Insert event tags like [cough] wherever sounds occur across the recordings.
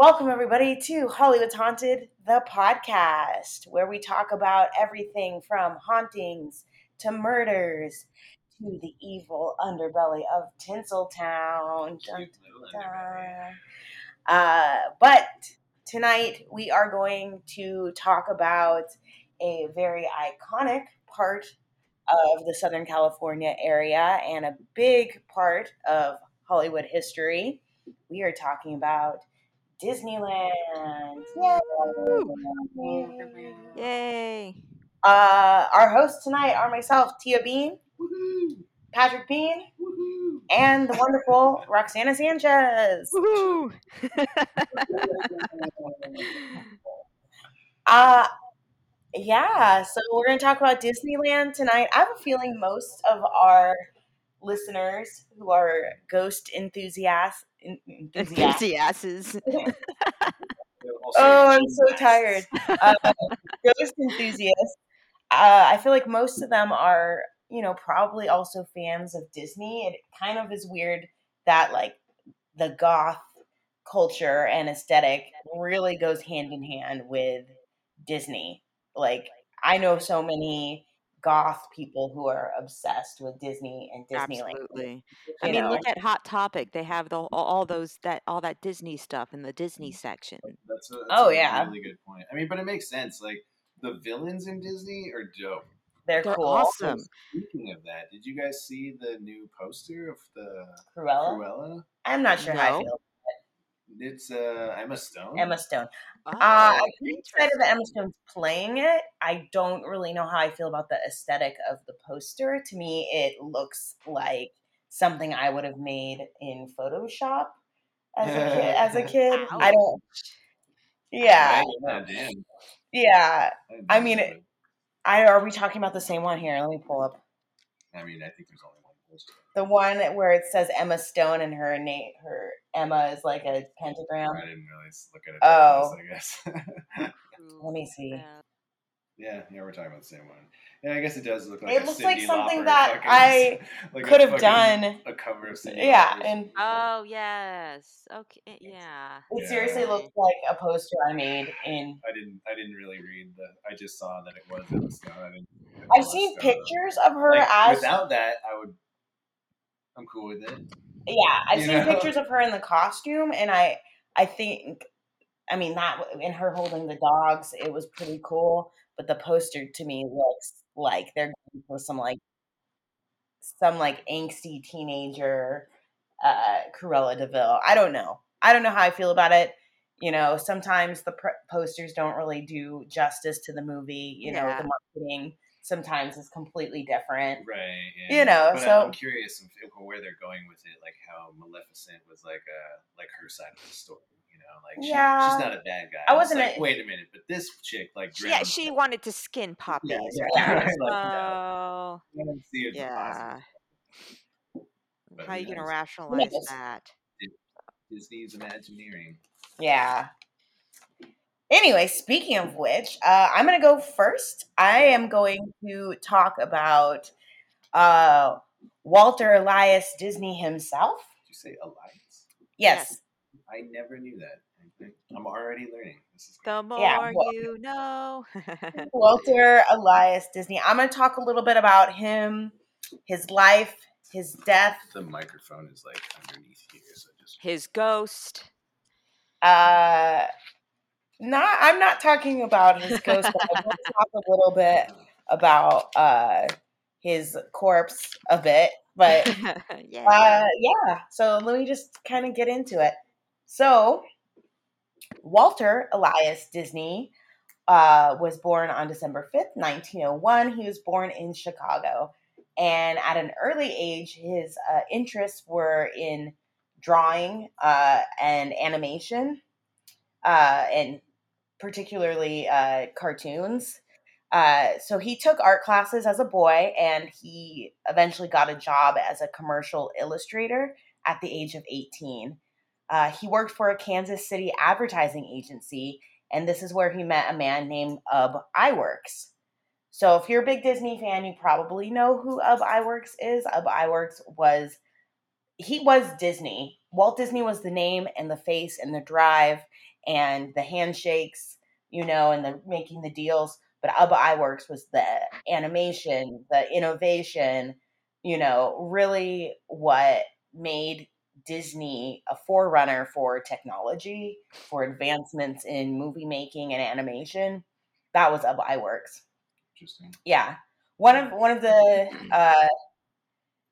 Welcome, everybody, to Hollywood's Haunted, the podcast, where we talk about everything from hauntings to murders to the evil underbelly of Tinseltown. Dun, dun. Uh, but tonight we are going to talk about a very iconic part of the Southern California area and a big part of Hollywood history. We are talking about Disneyland. Yay! Yay. Uh, our hosts tonight are myself, Tia Bean, Patrick Bean, and the wonderful Roxana Sanchez. Woohoo. [laughs] Uh, yeah, so we're going to talk about Disneyland tonight. I have a feeling most of our listeners who are ghost enthusiasts, en- enthusiasts Enthusiasts. [laughs] Oh, I'm so tired. Uh, [laughs] ghost enthusiasts. Uh, I feel like most of them are, you know, probably also fans of Disney. It kind of is weird that like the goth culture and aesthetic really goes hand in hand with Disney. Like I know so many goth people who are obsessed with Disney and Disneyland. Absolutely. I mean, know. look at Hot Topic. They have the all, all those that all that Disney stuff in the Mm. Disney section. That's a, that's Oh, a yeah. really good point. I mean, but it makes sense. Like the villains in Disney are dope. They're, They're cool. awesome. So speaking of that, did you guys see the new poster of the Cruella. Cruella? I'm not sure how I feel. It's uh, Emma Stone. Emma Stone. Oh, Uh, I'm pretty excited that interesting. Emma Stone's playing it. I don't really know how I feel about the aesthetic of the poster. To me, it looks like something I would have made in Photoshop as a kid. As a [laughs] kid, I don't. Yeah, Right? Yeah, damn. yeah. didn't I mean, it- I are we talking about the same one here? Let me pull up I mean, I think there's only one poster. The one where it says Emma Stone and her name. Her Emma is like a pentagram. I didn't really look at it. Oh. Oh. I guess. [laughs] Let me see. Yeah. yeah, yeah, we're talking about the same one. Yeah, I guess it does look like It a looks like something Lauper that fucking- I [laughs] like Could have done. a cover of Cyndi. Yeah, and Oh yes. Okay. Eh, yeah. it Yeah. seriously looks like a poster I made in I didn't. I didn't really read the. I just saw that it was Emma Stone. I didn't. I've seen Stone. pictures of her Like, as without that, I would. I'm cool with it. yeah. I've you seen know? pictures of her in the costume, and I I think I mean that in her holding the dogs, it was pretty cool. But the poster to me looks like they're going for some like some like angsty teenager uh Cruella de Vil. I don't know. I don't know how I feel about it. You know, sometimes the pr- posters don't really do justice to the movie. You know, the marketing sometimes is completely different. Right. You know, but so- I'm curious if, if where they're going with it, like how Maleficent was like uh like her side of the story. You know, like she, Yeah. she's not a bad guy. I wasn't like, a- wait a minute, but this chick like She, yeah. drowned. She wanted to skin puppies. yeah, right? right, [laughs] like, So I don't see it as a yeah. How who you gonna rationalize knows? that? Disney's Imagineering. Yeah. Anyway, speaking of which, uh, I'm going to go first. I am going to talk about uh, Walter Elias Disney himself. Did you say Alliance? Yes. I never knew that. I'm already learning. This is The more Yeah, well- you know. [laughs] Walter Elias Disney. I'm going to talk a little bit about him, his life, his death. the microphone is like underneath here, so just His ghost. Uh, not, I'm not talking about his [laughs] ghost, I want to talk a little bit about uh, his corpse a bit. But [laughs] yeah. Uh, yeah. So let me just kind of get into it. So, Walter Elias Disney uh, was born on December 5th, 1901. He was born in Chicago. And at an early age, his uh, interests were in drawing uh, and animation, uh, and particularly uh, cartoons. Uh, so he took art classes as a boy, and he eventually got a job as a commercial illustrator at the age of 18. Uh, he worked for a Kansas City advertising agency, and this is where he met a man named Ub Iwerks. So, if you're a big Disney fan, you probably know who Ub Iwerks is. Ub Iwerks was he was Disney. Walt Disney was the name and the face and the drive, and the handshakes, you know, and the making the deals. But Ub Iwerks was the animation, the innovation, you know, really what made Disney a forerunner for technology, for advancements in movie making and animation. That was Ub Iwerks. Interesting. Yeah. One of one of the [clears throat] uh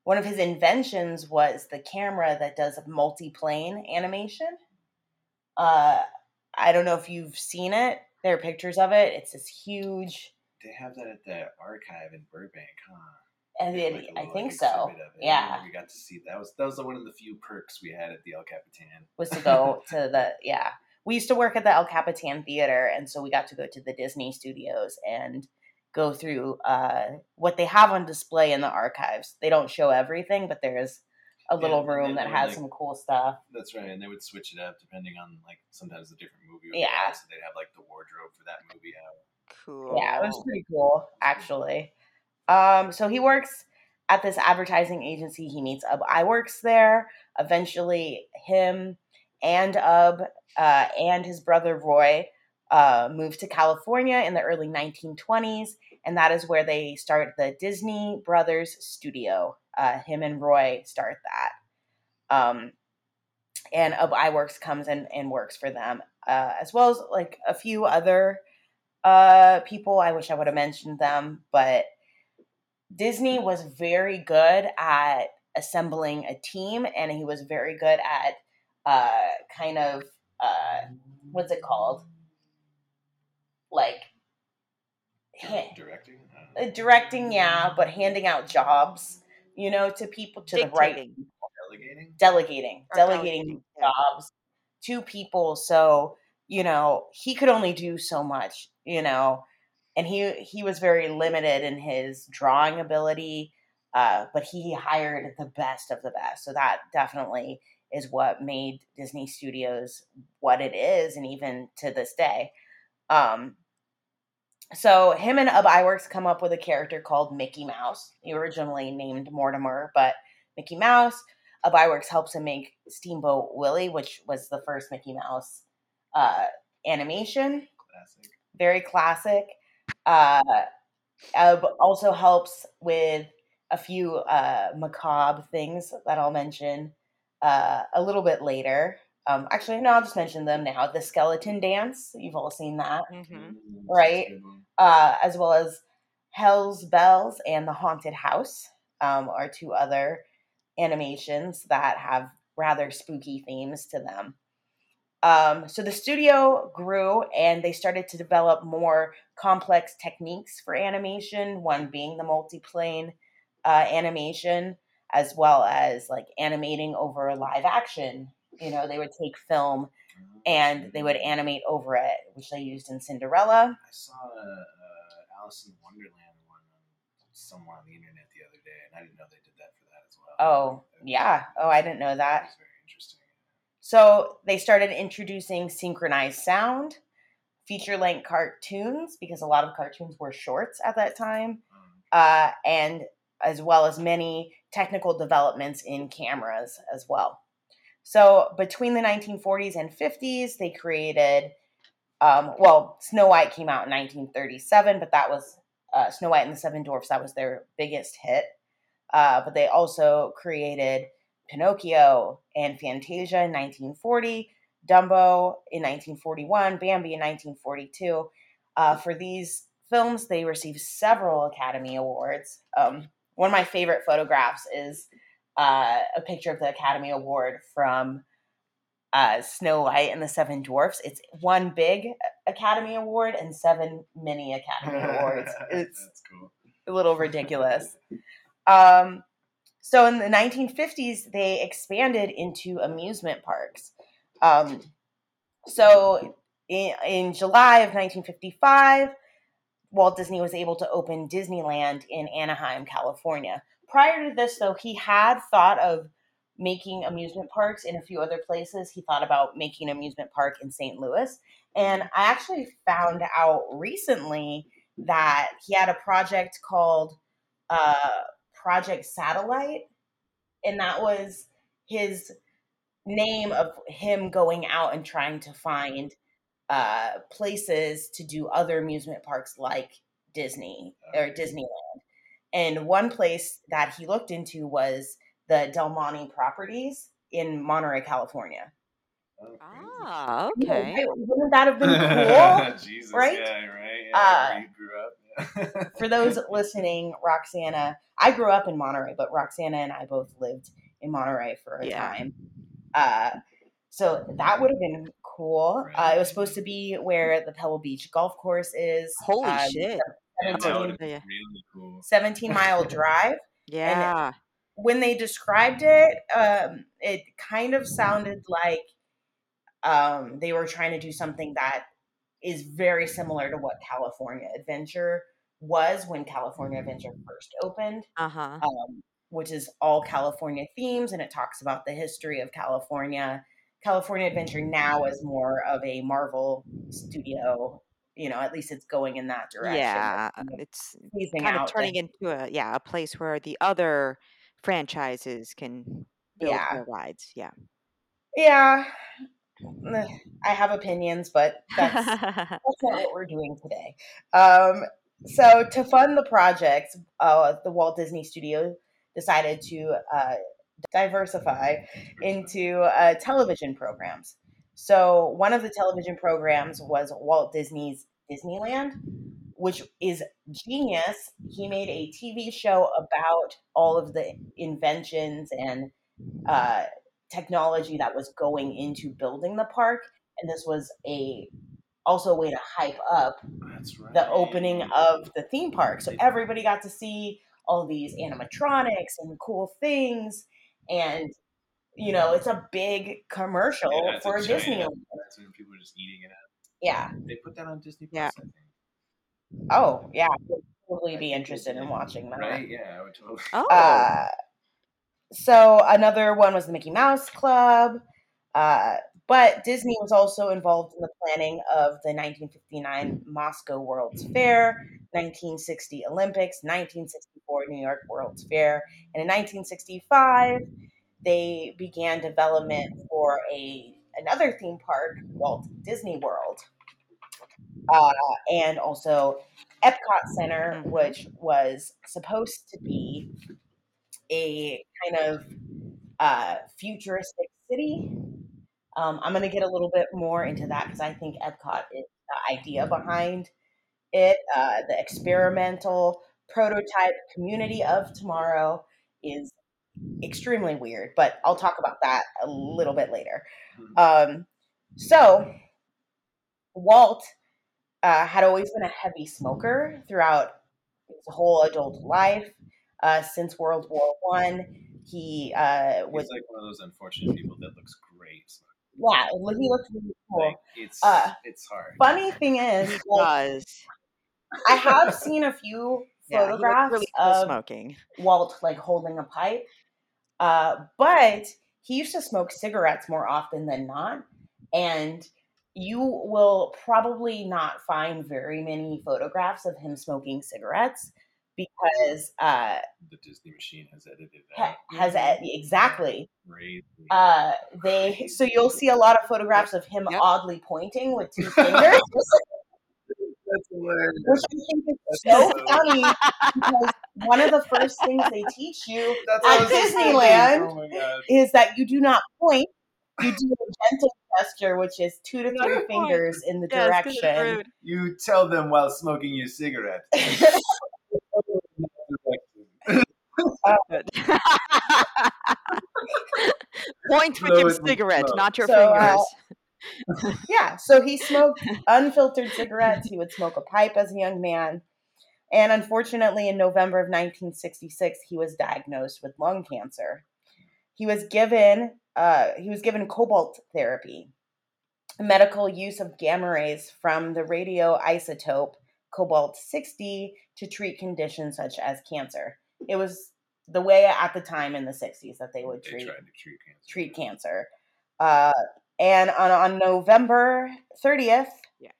one of his inventions was the camera that does multi-plane animation. Uh I don't know if you've seen it. There are pictures of it. It's this huge They have that at the archive in Burbank, huh? and it, like, I think so. exhibit of it. Yeah. we got to see that was that was one of the few perks we had at the El Capitan. was to go [laughs] to the yeah. We used to work at the El Capitan Theater, and so we got to go to the Disney studios and go through uh, what they have on display in the archives. They don't show everything, but there is a little and room then that would, has like- some cool stuff. That's right, and they would switch it up depending on like sometimes the different movie. would Yeah. out, So they'd have like the wardrobe for that movie out. Cool. Yeah, it was pretty cool, actually. Um, so he works at this advertising agency. He meets Ub Iwerks there. Eventually, him and Ub uh, and his brother Roy uh, moved to California in the early 1920s, and that is where they start the Disney Brothers Studio. Uh, him and Roy start that. Um, and Ub Iwerks comes and, and works for them, uh, as well as like a few other uh people i wish i would have mentioned them but disney was very good at assembling a team and he was very good at uh kind of uh what's it called like ha- Directing. I don't know. uh, directing yeah but handing out jobs you know to people to the right Delegating. delegating Or delegating delegating, jobs to people so you know he could only do so much you know and he he was very limited in his drawing ability uh, but he hired the best of the best so that definitely is what made disney studios what it is and even to this day um, so him and Ub Iwerks come up with a character called Mickey Mouse. He originally named Mortimer, but Mickey Mouse. Ub Iwerks helps him make Steamboat Willie, which was the first Mickey Mouse uh, animation. Classic. Very classic. Uh, Ub also helps with a few uh, macabre things that I'll mention uh, a little bit later. Um, actually, no, I'll just mention them now. The Skeleton Dance, you've all seen that hmm Mm, Right. that's a good one. uh, as well as Hell's Bells and The Haunted House um, are two other animations that have rather spooky themes to them. Um, so the studio grew and they started to develop more complex techniques for animation, one being the multiplane uh, animation, as well as like animating over live action. You know, they would take film and they would animate over it, which they used in Cinderella. I saw a, a Alice in Wonderland one somewhere on the internet the other day, and I didn't know they did that for that as well. Oh, yeah. Oh, I didn't know That was very interesting. So they started introducing synchronized sound, feature length cartoons, because a lot of cartoons were shorts at that time, Um, uh, and as well as many technical developments in cameras as well. So between the 1940s and 50s, they created, um, well, Snow White came out in 1937, but that was uh, Snow White and the Seven Dwarfs, that was their biggest hit. Uh, but they also created Pinocchio and Fantasia in 1940, Dumbo in 1941, Bambi in 1942. Uh, for these films, they received several Academy Awards. Um, one of my favorite photographs is uh, a picture of the Academy Award from uh, Snow White and the Seven Dwarfs. It's one big Academy Award and seven mini Academy Awards. [laughs] It's cool. a little ridiculous. Um, so in the 1950s, they expanded into amusement parks. Um, so in, in July of 1955, Walt Disney was able to open Disneyland in Anaheim, California. Prior to this, though, he had thought of making amusement parks in a few other places. He thought about making an amusement park in St. Louis. And I actually found out recently that he had a project called uh, Project Satellite, and that was his name of him going out and trying to find uh, places to do other amusement parks like Disney or Disneyland. And one place that he looked into was the Del Monte properties in Monterey, California. Oh, crazy. Ah, Yeah, okay. right? Wouldn't that have been cool? [laughs] Jesus, right? Yeah, right. Yeah, Uh, where you grew up. [laughs] For those listening, Roxana, I grew up in Monterey, but Roxana and I both lived in Monterey for a Yeah. time. Uh, so that would have been cool. Uh, it was supposed to be where the Pebble Beach golf course is. Holy uh, shit. That would 17, have Yeah. really cool. 17 mile [laughs] drive. Yeah. when they described it, um, it kind of sounded like um, they were trying to do something that is very similar to what California Adventure was when California Adventure first opened, Uh huh. um, which is all California themes, and it talks about the history of California. California Adventure now is more of a Marvel studio. You know, at least it's going in that direction. Yeah. It's It's kind of the- turning into a yeah a place where the other franchises can build Yeah. their rides. Yeah. Yeah, I have opinions, but that's [laughs] that's not what we're doing today. Um, so to fund the project, uh, the Walt Disney Studio decided to uh, diversify into uh, television programs. So one of the television programs was Walt Disney's Disneyland, which is genius. He made a TV show about all of the inventions and uh, technology that was going into building the park, and this was a also a way to hype up right. the opening of the theme park. So everybody got to see all these animatronics and cool things, and you know it's a big commercial Yeah, it's a for Disneyland. That's when people are just eating it up. Yeah. They put that on Disney Yeah. Plus, I think. Oh yeah. I would totally be interested in watching that. Right? Yeah, I would totally. Oh. [laughs] Uh, so another one was the Mickey Mouse Club. Uh, but Disney was also involved in the planning of the 1959 Moscow World's Fair, 1960 Olympics, 1964 New York World's Fair, and in 1965 they began development for a another theme park, Walt Disney World, uh, and also Epcot Center, which was supposed to be a kind of uh, futuristic city. Um, I'm going to get a little bit more into that because I think Epcot is the idea behind it. Uh, the experimental prototype community of tomorrow is extremely weird, but I'll talk about that a little bit later. Um, so, Walt uh, had always been a heavy smoker throughout his whole adult life. Uh, since World War One, he uh, was He's like one of those unfortunate people that looks great. yeah, he looked really cool. Like it's Uh, it's hard. Funny thing is, like, does. I have seen a few Yeah, photographs really cool of smoking. Walt like holding a pipe, uh, but he used to smoke cigarettes more often than not, and you will probably not find very many photographs of him smoking cigarettes because uh, the Disney machine has edited ha- that. has e- exactly Crazy. uh, they so you'll see a lot of photographs of him Yep. oddly pointing with two fingers. [laughs] [laughs] That's which I think is so funny [laughs] because one of the first things they teach you [laughs] That's at what I was just thinking. Disneyland Oh is that you do not point. You do a [laughs] gentle gesture, which is two to three fingers in the Yes, 'cause direction. You tell them while smoking your cigarette. Point with Blow your cigarette, not your So, uh, fingers. [laughs] yeah, so he smoked unfiltered cigarettes. He would smoke a pipe as a young man. And unfortunately, in November of 1966, he was diagnosed with lung cancer. He was given uh, he was given cobalt therapy, medical use of gamma rays from the radioisotope cobalt 60 to treat conditions such as cancer. It was the way at the time in the 60s that they would They treat treat cancer. treat cancer. Uh, and on, on November 30th, Yeah.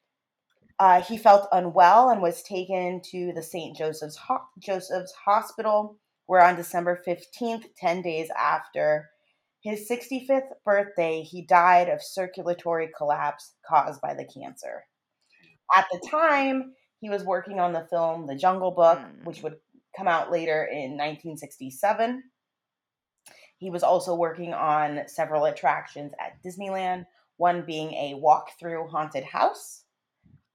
uh, he felt unwell and was taken to the St. Joseph's Ho- Joseph's Hospital, where on December 15th, 10 days after his 65th birthday, he died of circulatory collapse caused by the cancer. At the time, he was working on the film The Jungle Book, Hmm. which would come out later in 1967. He was also working on several attractions at Disneyland, one being a walk through haunted house,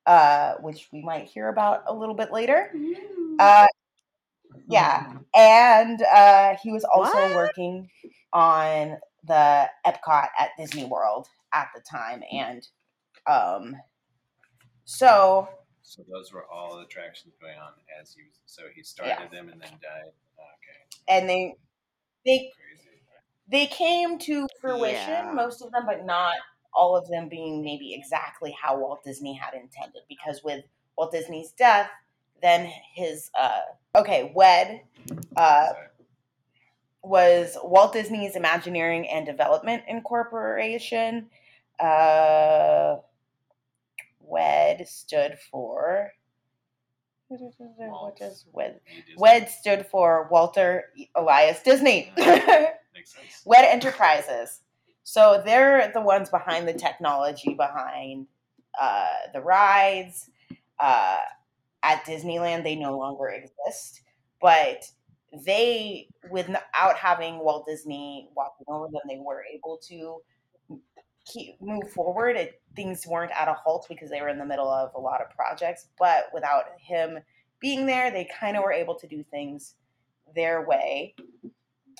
uh, which we might hear about a little bit later. Uh, yeah, and uh, he was also What? working on the Epcot at Disney World at the time, and um, so So those were all attractions going on as he was. So he started them and then died. Okay, and they they crazy. They came to fruition, Yeah. most of them, but not all of them being maybe exactly how Walt Disney had intended. Because with Walt Disney's death, then his uh, okay, Wed uh, was Walt Disney's Imagineering and Development Incorporation. Uh, WED stood for. What does WED? WED stood for Walter Elias Disney. [laughs] makes sense. WED Enterprises. So they're the ones behind the technology behind uh, the rides. Uh, at Disneyland, they no longer exist, but they, without having Walt Disney walking over them, they were able to keep move forward. It, things weren't at a halt because they were in the middle of a lot of projects, but without him being there, they kind of were able to do things their way.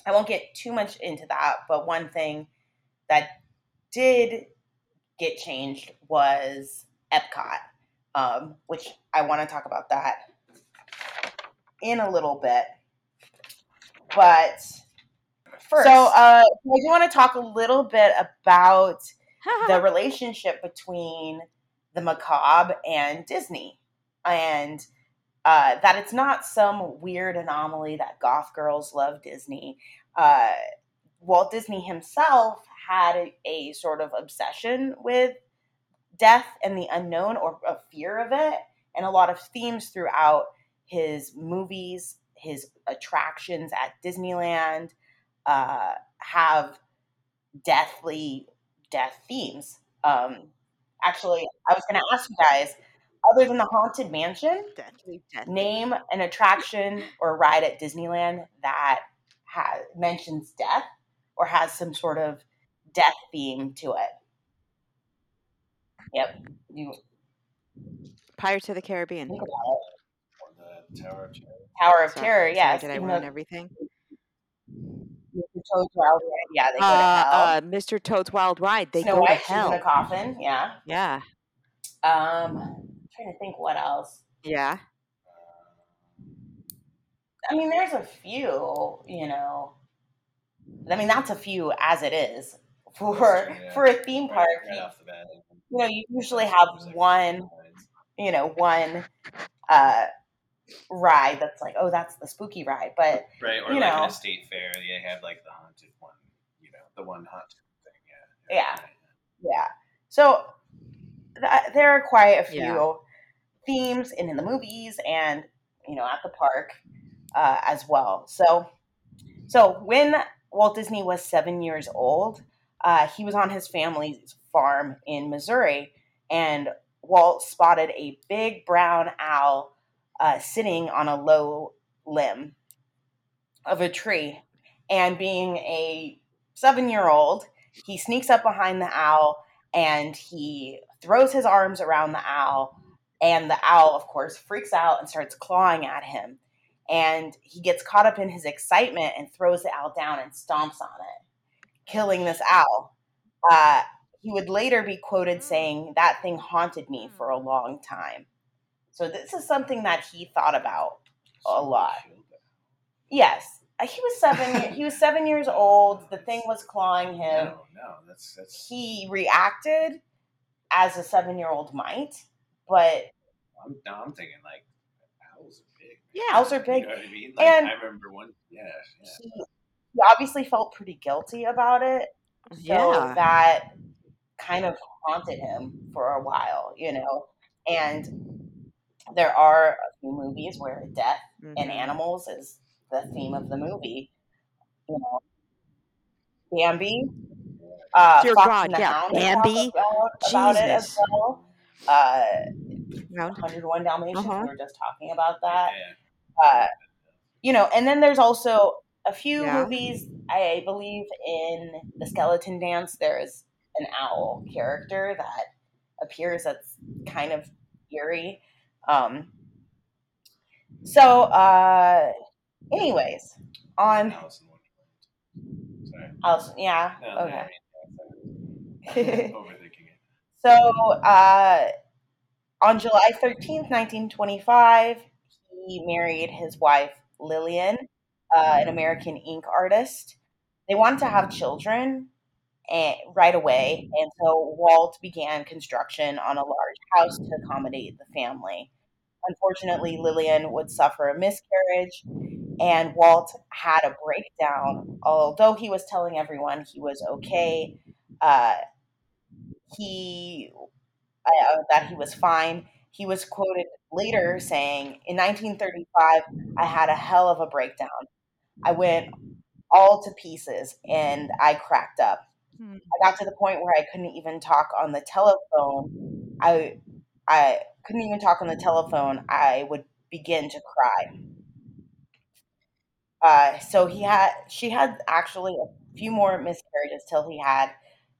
I won't get too much into that, but one thing that did get changed was Epcot, um, which I want to talk about that in a little bit. But First, so uh, I do want to talk a little bit about [laughs] the relationship between the macabre and Disney, and uh, that it's not some weird anomaly that goth girls love Disney. Uh, Walt Disney himself had a, a sort of obsession with death and the unknown, or a fear of it, and a lot of themes throughout his movies, his attractions at Disneyland uh, have deathly death themes. Um, actually, I was going to ask you guys, other than the Haunted Mansion, deathly death. name an attraction or ride at Disneyland that has mentions death or has some sort of death theme to it. Yep, you Pirates of the Caribbean. think about it. Or the Tower of Terror. Tower of Sorry- Terror, sorry, yes. Did I even ruin though everything? Mr. Toad's Wild Ride, yeah, they go to Uh, hell. uh, Mr. Toad's Wild Ride. They Snow go White, to she's in a coffin, yeah. Yeah. Um, I'm trying to think what else. Yeah. I mean, there's a few, you know. I mean, that's a few as it is for true, yeah. for a theme park. right you, off the bat. you know, you usually have one, you know, one uh ride that's like, oh, that's the spooky ride. But Right, or you like know. in a state fair, they have like the haunted one, you know, the one haunted thing. Yeah. Yeah. yeah, so th- there are quite a few Yeah. Themes and in the movies and you know at the park uh, as well. So, so when Walt Disney was seven years old, uh, he was on his family's farm in Missouri, and Walt spotted a big brown owl uh, sitting on a low limb of a tree. And being a seven year old, he sneaks up behind the owl and he throws his arms around the owl. And the owl, of course, freaks out and starts clawing at him. And he gets caught up in his excitement and throws the owl down and stomps on it, killing this owl. Uh, he would later be quoted saying, That thing haunted me for a long time. So, this is something that he thought about a lot. Yes, uh, he was seven. he was seven years [laughs] old. The thing was clawing him. No, no, that's that's. He reacted as a seven-year-old might, but I'm, no, I'm thinking like owls are big. Yeah. owls are You big. know what I mean? Like, And- I remember one. Yeah, yeah. He, he obviously felt pretty guilty about it. So Yeah. that kind of haunted him for a while, you know. And there are a few movies where death and Mhm. animals is the theme of the movie. You know, Bambi. Uh, Dear Fox God, and the yeah, Hound Bambi. about, about it as Jesus. well. Uh, 101 Dalmatians. Uh-huh. We were just talking about that. Yeah. Uh, you know, and then there's also a few Yeah. movies. I believe in the Skeleton Dance. There's an owl character that appears that's kind of eerie. Um, so, uh, anyways, on Alice in Wonderland. Sorry. Alice, yeah, No, okay. I mean, [laughs] yeah, sorry. Overthinking it. So, uh, on July 13th, 1925, he married his wife, Lillian, uh, an American ink artist. They wanted to have children and, right away, and so Walt began construction on a large house to accommodate the family. Unfortunately, Lillian would suffer a miscarriage, and Walt had a breakdown. Although he was telling everyone he was okay, uh, he uh, that he was fine. He was quoted later saying, "In 1935, I had a hell of a breakdown. I went all to pieces and I cracked up. Hmm. I got to the point where I couldn't even talk on the telephone. I I couldn't even talk on the telephone. I would begin to cry. Uh, so he had she had actually a few more miscarriages till he had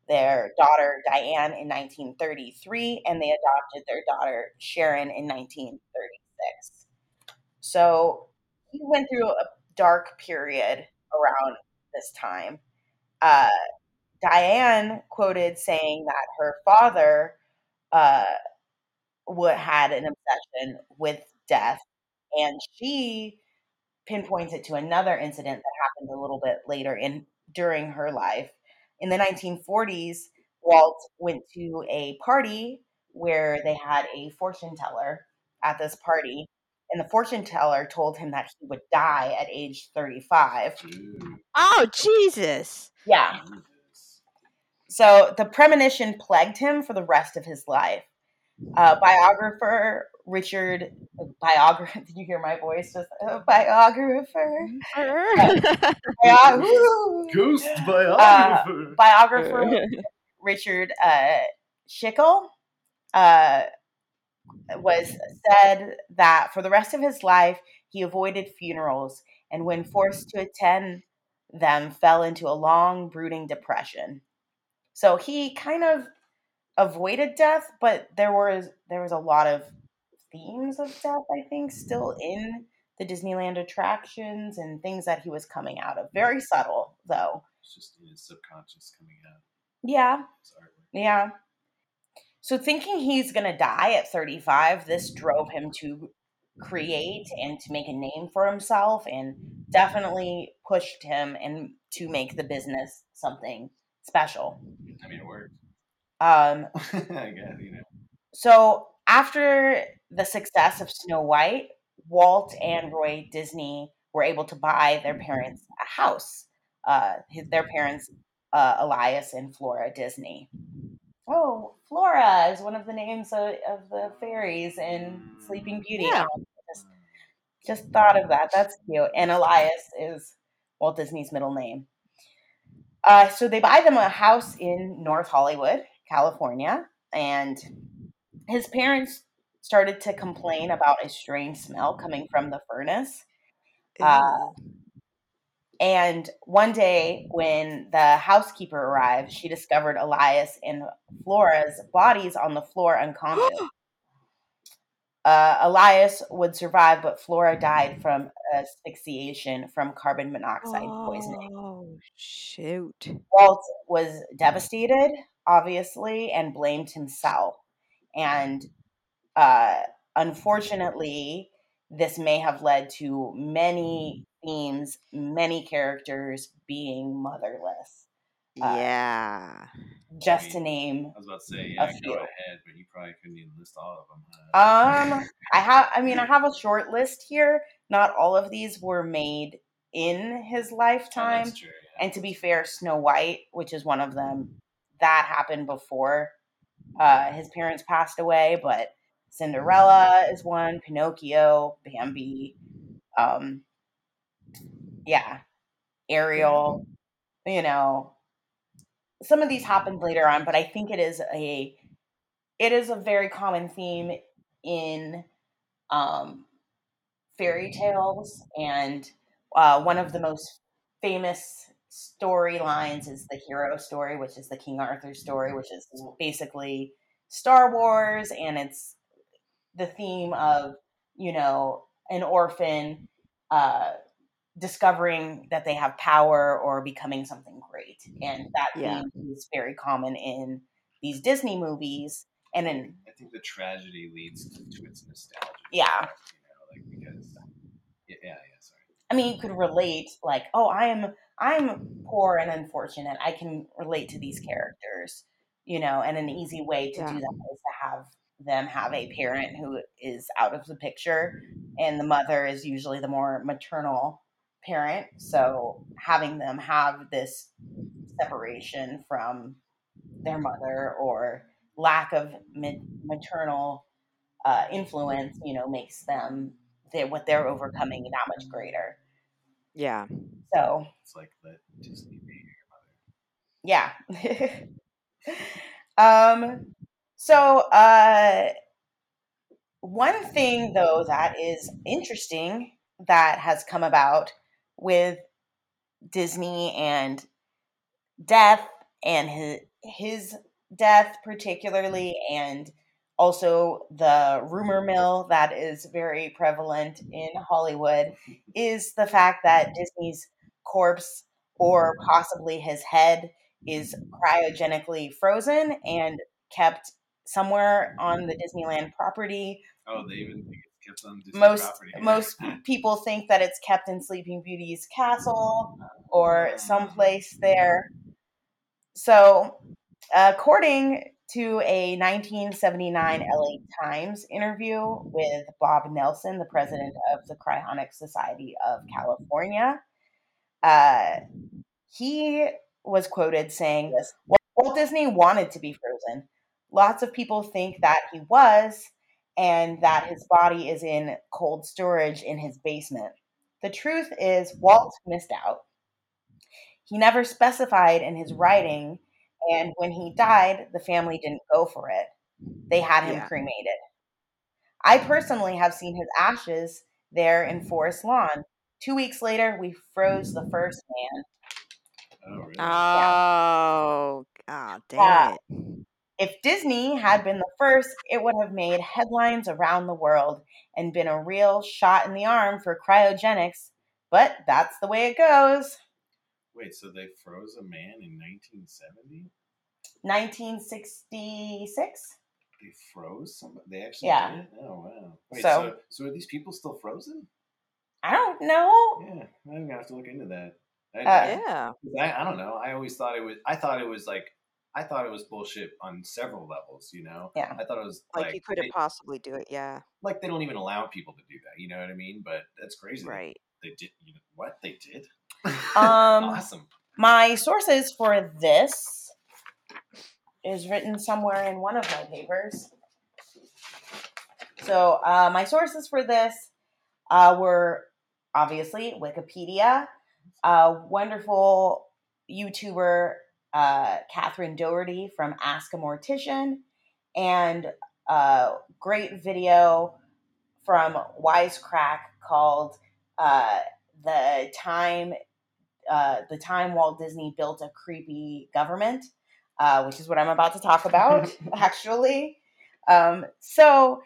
their daughter Diane in 1933, and they adopted their daughter Sharon in 1936. So he went through a dark period around this time. Uh, Diane quoted saying that her father uh, would had an obsession with death, and she pinpoints it to another incident that happened a little bit later in during her life. In the 1940s, Walt went to a party where they had a fortune teller at this party, and the fortune teller told him that he would die at age 35. Oh Jesus! Yeah. So the premonition plagued him for the rest of his life. Uh, biographer Richard biographer. [laughs] Did you hear my voice? Just [laughs] uh, biographer. Bio- woo! Ghost [laughs] Uh, biographer. biographer Richard uh, Schickel uh, was said that for the rest of his life he avoided funerals and when forced to attend them fell into a long brooding depression. So he kind of avoided death, but there was there was a lot of themes of death I think still in the Disneyland attractions and things that he was coming out of. Very subtle though. it's just in his subconscious coming out. Yeah. Yeah. So thinking he's going to die at 35, this drove him to create and to make a name for himself and definitely pushed him and to make the business something special. I mean, it worked. Um, [laughs] I guess you know. so after the success of Snow White, Walt and Roy Disney were able to buy their parents a house. Uh, his, their parents, uh, Elias and Flora Disney. Oh, Flora is one of the names of, of the fairies in Sleeping Beauty. Yeah. Just, just thought of that. That's cute. And Elias is Walt Disney's middle name. Uh, so they buy them a house in North Hollywood, California, and his parents started to complain about a strange smell coming from the furnace. Uh, And one day, when the housekeeper arrived, she discovered Elias and Flora's bodies on the floor unconscious. [gasps] uh, Elias would survive, but Flora died from asphyxiation from carbon monoxide poisoning. Oh shoot! Walt was devastated, obviously, and blamed himself. And uh, unfortunately, this may have led to many themes, many characters being motherless. Uh, yeah. Just to name, I was about to say, A yeah, few. go ahead, but you probably couldn't even list all of them. Huh? um, I have. I mean, I [laughs] have a short list here. Not all of these were made in his Oh, lifetime. that's true. Yeah. And to be fair, Snow White, which is one of them, that happened before uh, his parents passed away. But Cinderella is one, Pinocchio, Bambi, um, yeah, Ariel, you know, some of these happened later on, but I think it is a it is a very common theme in um, fairy tales, and uh, one of the most famous storylines is the hero story, which is the King Arthur story, which is basically Star Wars, and it's the theme of you know an orphan uh, discovering that they have power or becoming something great, and that Yeah. theme is very common in these Disney movies, and in I think the tragedy leads to, to its nostalgia. Yeah. You know, like because yeah, yeah, yeah sorry. I mean, you could relate, like, oh, I am, I'm poor and unfortunate. I can relate to these characters, you know. And an easy way to Yeah. do that is to have them have a parent who is out of the picture, and the mother is usually the more maternal parent. So having them have this separation from their mother or lack of maternal uh, influence, you know, makes them they, what they're overcoming that much greater. Yeah. So It's like let Disney be your mother. yeah. [laughs] um. So uh, one thing though that is interesting that has come about with Disney and death and his his death particularly and also the rumor mill that is very prevalent in Hollywood is the fact that Disney's corpse or mm-hmm. possibly his head is cryogenically frozen and kept somewhere on the Disneyland property. Oh, they even think it's kept on Disney Most property. most people think that it's kept in Sleeping Beauty's castle oh, or someplace there. So, according to a 1979 LA Times interview with Bob Nelson, the president of the Cryonic Society of California, uh, he was quoted saying this Walt Disney wanted to be frozen. Lots of people think that he was, and that his body is in cold storage in his basement. The truth is, Walt missed out. He never specified in his writing, and when he died, the family didn't go for it. They had him Yeah. cremated. I personally have seen his ashes there in Forest Lawn. Two weeks later, we froze the first man. Oh, really? Oh, ah, dang Uh, it. If Disney had been the first, it would have made headlines around the world and been a real shot in the arm for cryogenics, but that's the way it goes. Wait, so they froze a man in 1970? 1966? They froze somebody? They actually Yeah. did? Oh, wow. Wait, So- so, so, are these people still frozen? I don't know. Yeah, I'm gonna have to look into that. I, Uh, Yeah. I, I don't know. I always thought it was. I thought it was like. I thought it was bullshit on several levels. You know. Yeah. I thought it was Like, like you couldn't possibly do it. Yeah. like they don't even allow people to do that. You know what I mean? But that's crazy. Right. They did. You know, what they did? [laughs] Um, awesome. My sources for this is written somewhere in one of my papers. So, uh, my sources for this uh, were obviously Wikipedia, a wonderful YouTuber uh, Catherine Doherty from Ask a Mortician, and a great video from Wisecrack called uh, "The Time uh, the time Walt Disney built a creepy government, uh, which is what I'm about to talk about, [laughs] actually. Um, so,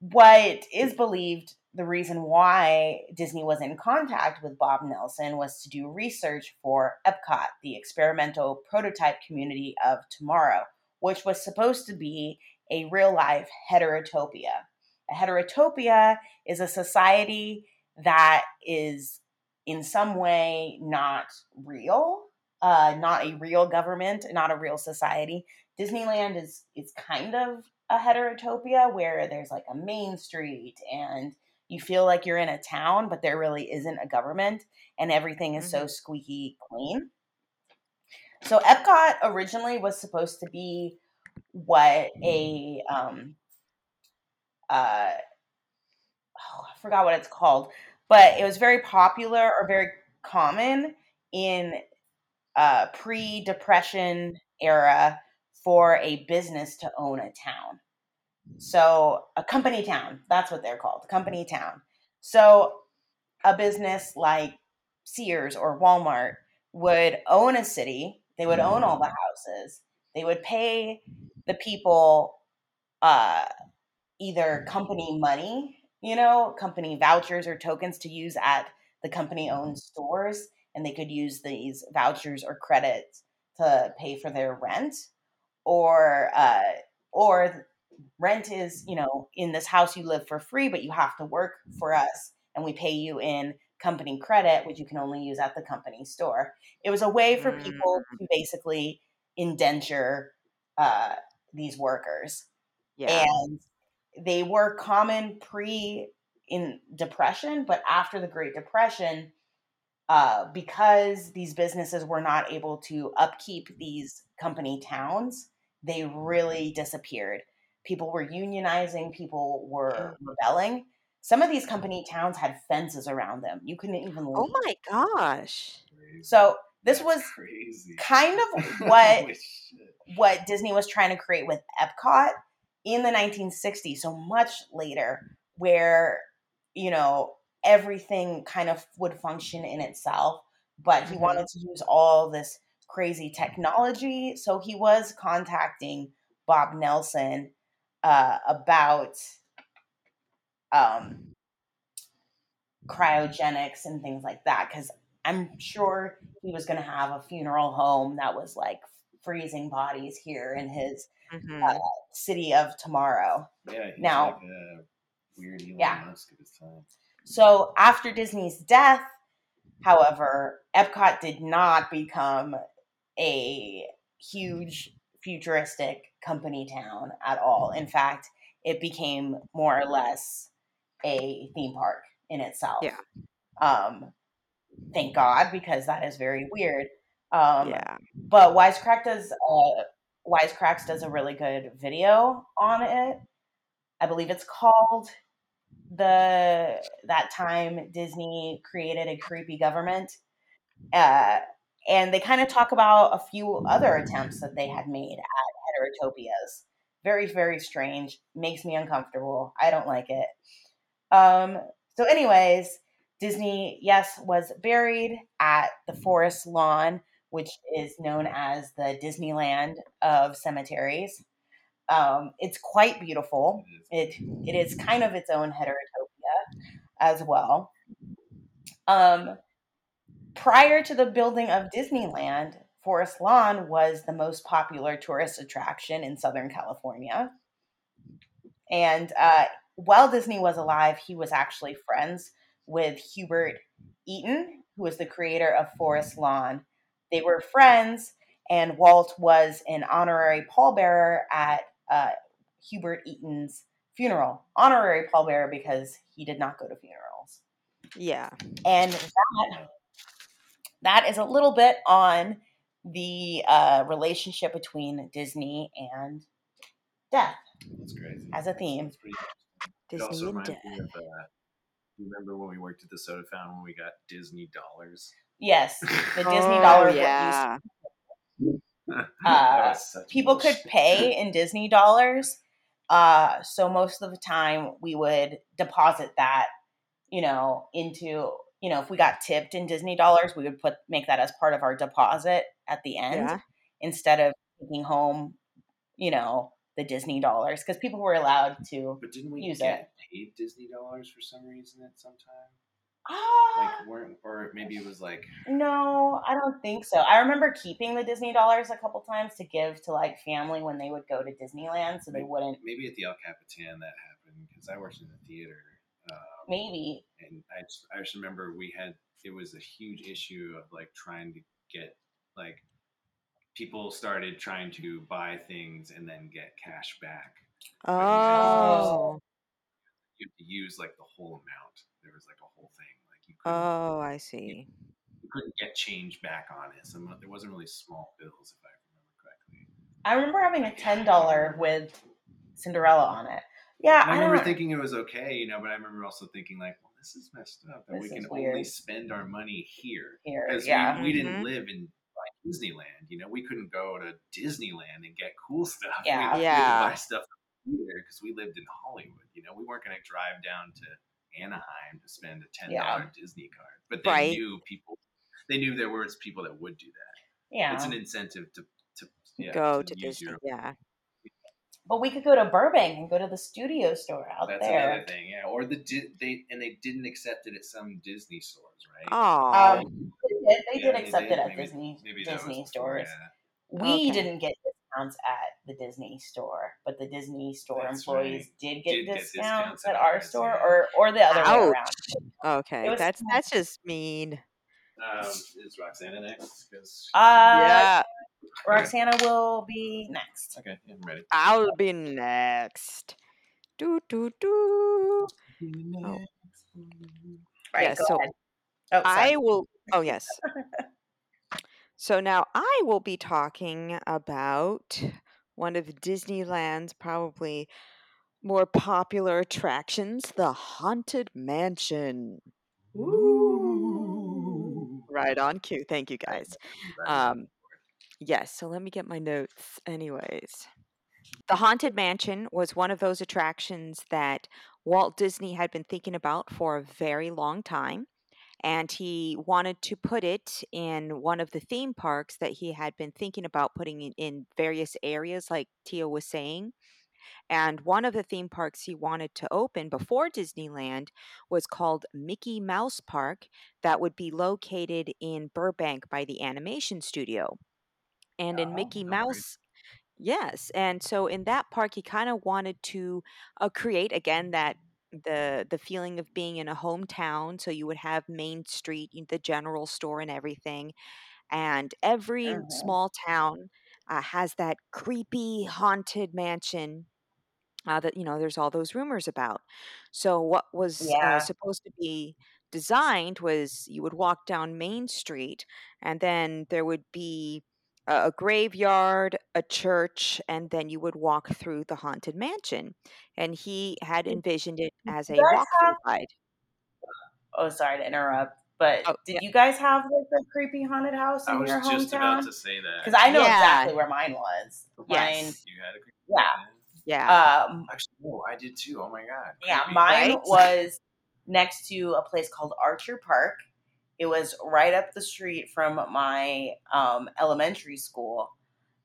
what is believed the reason why Disney was in contact with Bob Nelson was to do research for Epcot, the experimental prototype community of tomorrow, which was supposed to be a real life heterotopia. A heterotopia is a society that is in some way not real, uh, not a real government, not a real society. Disneyland is is kind of a heterotopia where there's like a main street and you feel like you're in a town, but there really isn't a government and everything is so squeaky clean. So Epcot originally was supposed to be what a um uh oh, I forgot what it's called, but it was very popular or very common in uh, pre-depression era for a business to own a town. So a company town, that's what they're called, company town. So a business like Sears or Walmart would own a city, they would own all the houses, they would pay the people uh, either company money, you know, company vouchers or tokens to use at the company owned stores, and they could use these vouchers or credits to pay for their rent, or uh, or rent is you know in this house you live for free, but you have to work for us, and we pay you in company credit, which you can only use at the company store. It was a way for people Mm. to basically indenture uh, these workers Yeah. and they were common pre in depression but after the great depression uh, because these businesses were not able to upkeep these company towns they really disappeared people were unionizing people were rebelling some of these company towns had fences around them you couldn't even leave. Oh my gosh. So this That's was crazy. kind of [laughs] what what Disney was trying to create with Epcot in the 1960s, so much later, where you know everything kind of would function in itself, but he Mhm. wanted to use all this crazy technology. So he was contacting Bob Nelson uh, about um, cryogenics and things like that, because I'm sure he was going to have a funeral home that was like freezing bodies here in his hmm uh, city of tomorrow. Yeah, he's Now- like a weird Elon Yeah. Musk of his time. So after Disney's death, however, Epcot did not become a huge futuristic company town at all. In fact, it became more or less a theme park in itself. Yeah. Um, thank God, because that is very weird. Um, yeah. but Wisecrack does uh, Wisecracks does a really good video on it. I believe it's called the that time Disney created a creepy government, uh, and they kind of talk about a few other attempts that they had made at heterotopias. Very very strange. Makes me uncomfortable. I don't like it. Um, so, anyways, Disney yes was buried at the Forest Lawn which is known as the Disneyland of cemeteries. Um, it's quite beautiful. It it is kind of its own heterotopia as well. Um, prior to the building of Disneyland, Forest Lawn was the most popular tourist attraction in Southern California. And uh, while Disney was alive, he was actually friends with Hubert Eaton, who was the creator of Forest Lawn. They were friends, and Walt was an honorary pallbearer at uh, Hubert Eaton's funeral. Honorary pallbearer because he did not go to funerals. Yeah. And that, that is a little bit on the uh, relationship between Disney and death That's crazy. as a theme. It's It also Disney and reminds death. me of, uh, you remember when we worked at the soda fountain when we got Disney dollars? Yes, [laughs] the Disney oh, dollar is what used yeah. Uh, was such people could pay in Disney dollars. Uh, so most of the time we would deposit that, you know, into, you know, if we got tipped in Disney dollars, we would put make that as part of our deposit at the end Yeah. instead of taking home, you know, the Disney dollars because people were allowed to. But didn't we use get paid Disney dollars for some reason at some time? Ah, Like weren't or maybe it was like no, I don't think so. I remember keeping the Disney dollars a couple times to give to like family when they would go to Disneyland, so they wouldn't. maybe at the El Capitan that happened because I worked in the theater. Um, Maybe and I just, I just remember we had it was a huge issue of like trying to get like people started trying to buy things and then get cash back. Oh. You have to use like the whole amount. There was like a whole thing like you couldn't, Oh, I see. you couldn't get change back on it. So there wasn't really small bills if I remember correctly. I remember having a ten dollar with Cinderella on it. Yeah, I I, remember don't. thinking it was okay, you know, but I remember also thinking like, well, this is messed up that we is can only spend our money here here, because yeah, we, we didn't Mhm. live in like Disneyland. You know, we couldn't go to Disneyland and get cool [laughs] stuff. Yeah. we, we Yeah. would buy stuff [laughs] here because we lived in Hollywood. You know, we weren't going to drive down to Anaheim to spend a ten dollar Yeah. Disney card. But they Right. knew people. They knew there was people that would do that. Yeah. It's an incentive to to yeah, Go to use Disney. your- Yeah. But we could go to Burbank and go to the studio store out That's there. That's another thing, yeah. Or the Di- they and they didn't accept it at some Disney stores, right? Oh. Um, they did, they Yeah, did accept it at Maybe- Disney maybe that was Disney before, stores. yeah. We Okay. didn't get discounts at the Disney store, but the Disney store That's employees did get Did get discounts discounts at at our store, yeah. or or the other way around. Okay. Was- That's that's just mean. Um, is Roxana next? 'Cause- Uh, yeah. Roxana will be next. okay, I'm ready. I'll be next. Do do do. Oh. Right, Yeah, so. Oh, I will. Oh, [laughs] yes. So now I will be talking about one of Disneyland's probably more popular attractions, the Haunted Mansion. Ooh. Right on cue. Thank you, guys. Um, yes, so let me get my notes, anyways. The Haunted Mansion was one of those attractions that Walt Disney had been thinking about for a very long time. And he wanted to put it in one of the theme parks that he had been thinking about putting in, in various areas, like Tia was saying. And one of the theme parks he wanted to open before Disneyland was called Mickey Mouse Park, that would be located in Burbank by the animation studio. And in Oh, Mickey. Mouse, yes. And so in that park, he kind of wanted to uh, create again that the the feeling of being in a hometown. So you would have Main Street, the general store, and everything. And every Mhm. small town uh, has that creepy haunted mansion uh, that you know there's all those rumors about. So what was uh, Yeah. supposed to be designed was you would walk down Main Street, and then there would be a, a graveyard, a church, and then you would walk through the haunted mansion. And he had envisioned it as a you guys walkthrough have? guide. Oh, sorry to interrupt, but Oh did yeah, you guys have like a creepy haunted house I in was your just about hometown? to say that Because. I know yeah, exactly where mine was. Mine, You had a creepy yeah, yeah, um, Actually, no, I did too. Oh my god, yeah, mine right. was next to a place called Archer Park. It was right up the street from my um, elementary school,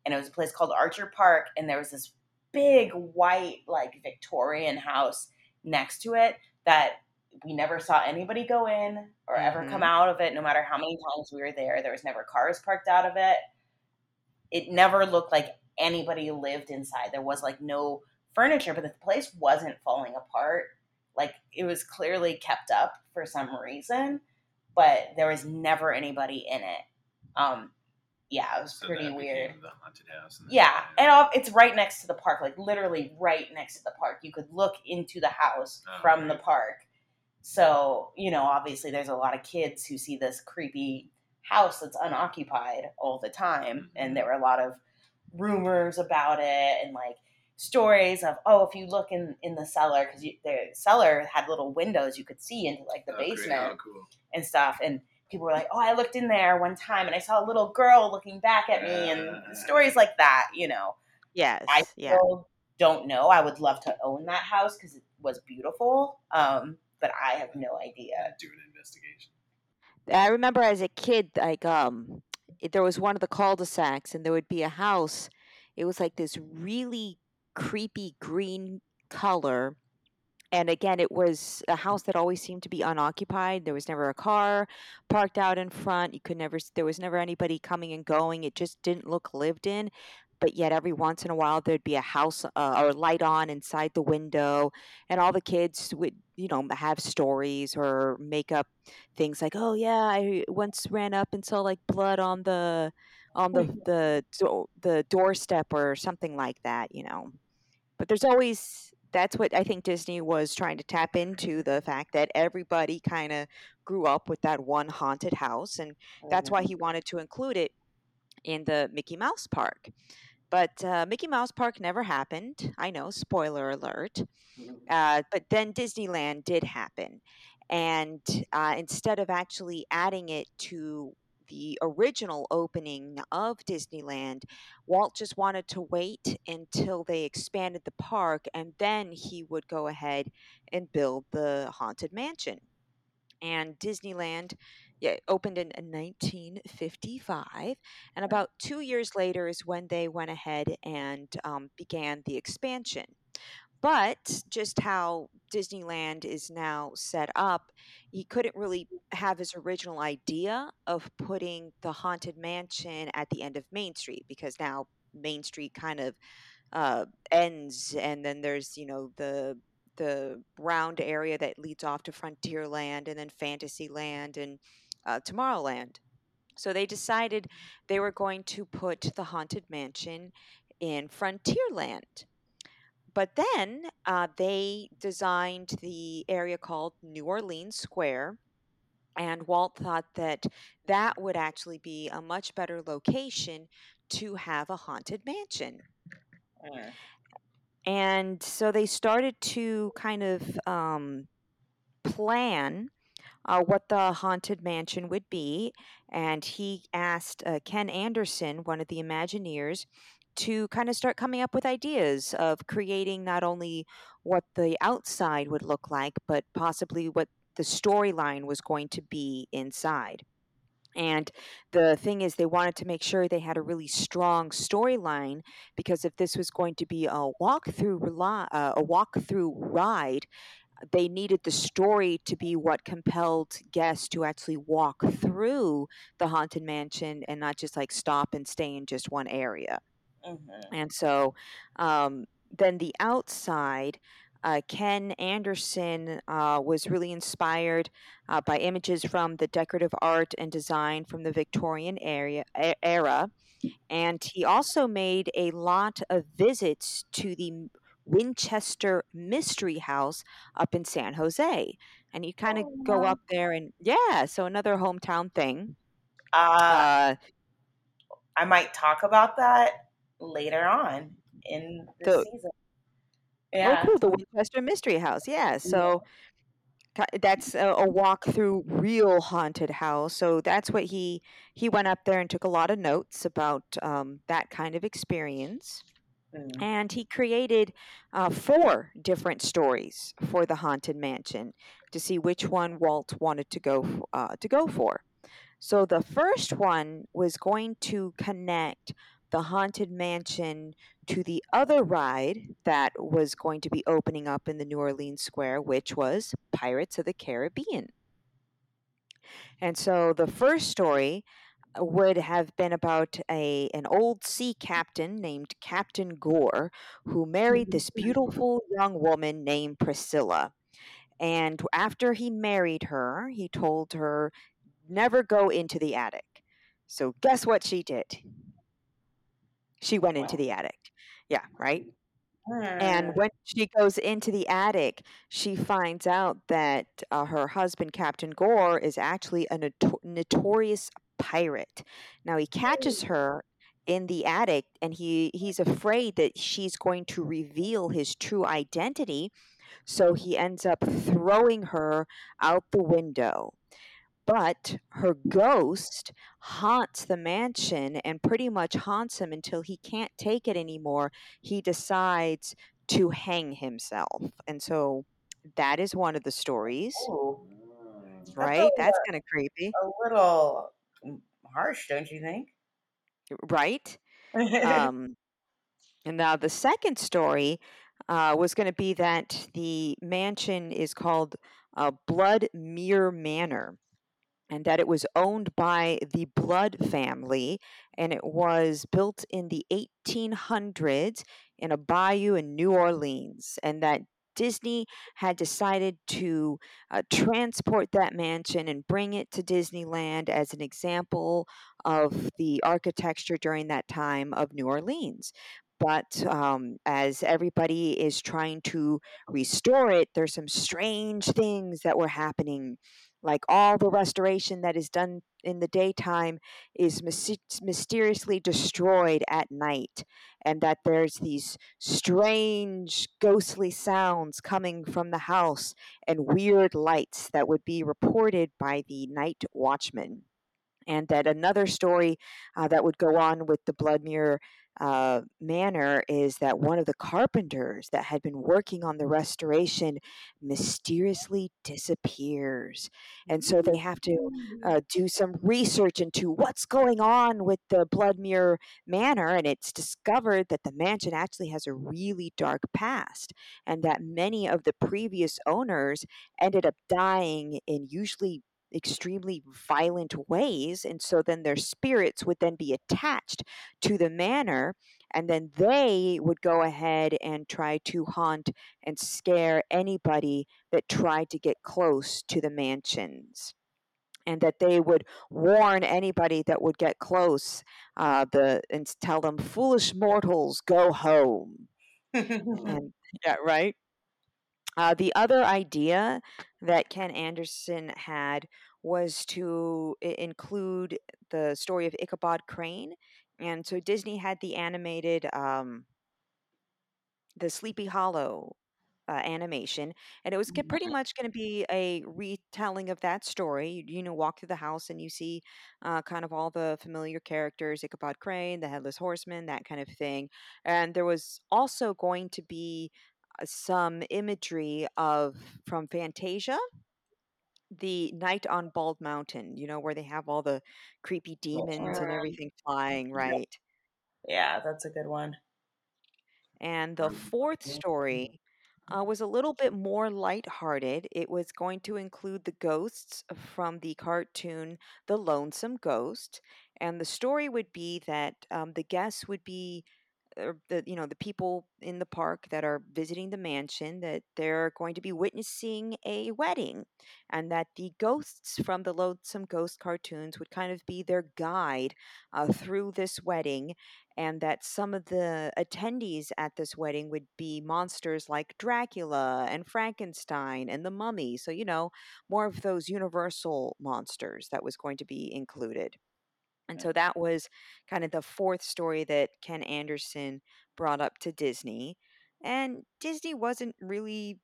and it was a place called Archer Park. And there was this big white, like Victorian house next to it that we never saw anybody go in or ever come hmm out of it. No matter how many times we were there, there was never cars parked out of it. It never looked like anybody lived inside. There was like no furniture, but the place wasn't falling apart. Like it was clearly kept up for some reason, but there was never anybody in it. Um, yeah, it was So pretty weird. the haunted house. And Yeah, and all, it's right next to the park, like literally right next to the park. You could look into the house Oh, from the park. So, you know, obviously there's a lot of kids who see this creepy house that's unoccupied all the time. And Mhm. there were a lot of rumors about it and like stories of, oh, if you look in, in the cellar, because the cellar had little windows you could see into like the Oh, great. basement Oh, cool. and stuff. And people were like, "Oh, I looked in there one time and I saw a little girl looking back at me," and Uh, stories like that. You know, I yes, yeah. still don't know. I would love to own that house because it was beautiful, um, but I have no idea. do an investigation. I remember as a kid, like um, there was one of the cul-de-sacs, and there would be a house. It was like this really creepy green color, and again, it was a house that always seemed to be unoccupied. There was never a car parked out in front. You could never. There was never anybody coming and going. It just didn't look lived in. But yet, every once in a while, there'd be a house uh, or a light on inside the window, and all the kids would, you know, have stories or make up things like, "Oh yeah, I once ran up and saw like blood on the on the the the doorstep or something like that," you know. But there's always that's what I think Disney was trying to tap into the fact that everybody kind of grew up with that one haunted house, and that's why Mhm. he wanted to include it in the Mickey Mouse Park. But uh, Mickey Mouse Park never happened. I know, spoiler alert. Uh, but then Disneyland did happen. And uh, instead of actually adding it to the original opening of Disneyland, Walt just wanted to wait until they expanded the park and then he would go ahead and build the Haunted Mansion. And Disneyland yeah, opened in 1955. And about two years later is when they went ahead and um, began the expansion. But just how Disneyland is now set up, he couldn't really have his original idea of putting the Haunted Mansion at the end of Main Street because now Main Street kind of uh, ends, and then there's you know the the round area that leads off to Frontierland and then Fantasyland and uh, Tomorrowland. So they decided they were going to put the Haunted Mansion in Frontierland. But then uh, they designed the area called New Orleans Square. And Walt thought that that would actually be a much better location to have a haunted mansion. Mm. And so they started to kind of um, plan uh, what the haunted mansion would be. And he asked uh, Ken Anderson, one of the Imagineers, to kind of start coming up with ideas of creating not only what the outside would look like, but possibly what the storyline was going to be inside. And the thing is, they wanted to make sure they had a really strong storyline because if this was going to be a walkthrough, uh, a walkthrough ride, they needed the story to be what compelled guests to actually walk through the haunted mansion and not just like stop and stay in just one area. Mm-hmm. And so um, then the outside, uh, Ken Anderson uh, was really inspired uh, by images from the decorative art and design from the Victorian area, era. And he also made a lot of visits to the Winchester Mystery House up in San Jose. And you kind of Oh, go wow. up there and, yeah, so another hometown thing. Uh, Uh, I might talk about that later on in the season. Oh, Yeah. cool. The Winchester Mystery House. Yeah. So ki- that's a, a walk through real haunted house. So that's what he he went up there and took a lot of notes about um, that kind of experience. Mm. And he created uh, four different stories for the haunted mansion to see which one Walt wanted to go uh, to go for. So the first one was going to connect the haunted mansion to the other ride that was going to be opening up in the New Orleans Square, which was Pirates of the Caribbean. And so the first story uh, would have been about a an old sea captain named Captain Gore who married this beautiful young woman named Priscilla. And after he married her, he told her never go into the attic. So guess what she did? She went into the attic. Yeah, right? And when she goes into the attic, she finds out that uh, her husband, Captain Gore, is actually a noto- notorious pirate. Now he catches her in the attic, and he he's afraid that she's going to reveal his true identity. So he ends up throwing her out the window. But her ghost haunts the mansion and pretty much haunts him until he can't take it anymore. He decides to hang himself. And so that is one of the stories, Ooh, right? That's kind of creepy, a little harsh, don't you think? right? [laughs] Um, and now the second story uh, was going to be that the mansion is called uh, Bloodmere Manor. And that it was owned by the Blood family, and it was built in the 1800s in a bayou in New Orleans, and that Disney had decided to uh, transport that mansion and bring it to Disneyland as an example of the architecture during that time of New Orleans. But um, as everybody is trying to restore it, there's some strange things that were happening like all the restoration that is done in the daytime is mys- mysteriously destroyed at night and that there's these strange ghostly sounds coming from the house and weird lights that would be reported by the night watchman. And that another story uh, that would go on with the Bloodmere uh, manor is that one of the carpenters that had been working on the restoration mysteriously disappears. And so they have to uh, do some research into what's going on with the Bloodmere manor. And it's discovered that the mansion actually has a really dark past, and that many of the previous owners ended up dying in usually extremely violent ways and so then their spirits would then be attached to the manor and then they would go ahead and try to haunt and scare anybody that tried to get close to the mansions and that they would warn anybody that would get close uh, the and tell them foolish mortals go home. [laughs] And yeah right uh, the other idea that Ken Anderson had was to I- include the story of Ichabod Crane. And so Disney had the animated, um, the Sleepy Hollow uh, animation, and it was g- pretty Mhm. much going to be a retelling of that story. You, you know, walk through the house and you see uh, kind of all the familiar characters Ichabod Crane, the Headless Horseman, that kind of thing. And there was also going to be some imagery of from Fantasia the night on Bald Mountain, you know, where they have all the creepy demons and everything flying, right? Yeah, that's a good one. And the fourth story uh, was a little bit more lighthearted. It was going to include the ghosts from the cartoon The Lonesome Ghost. And the story would be that um, the guests would be the you know the people in the park that are visiting the mansion that they're going to be witnessing a wedding and that the ghosts from the lonesome ghost cartoons would kind of be their guide uh, through this wedding and that some of the attendees at this wedding would be monsters like dracula and frankenstein and the mummy so you know more of those universal monsters that was going to be included and so that was kind of the fourth story that Ken Anderson brought up to Disney. And Disney wasn't really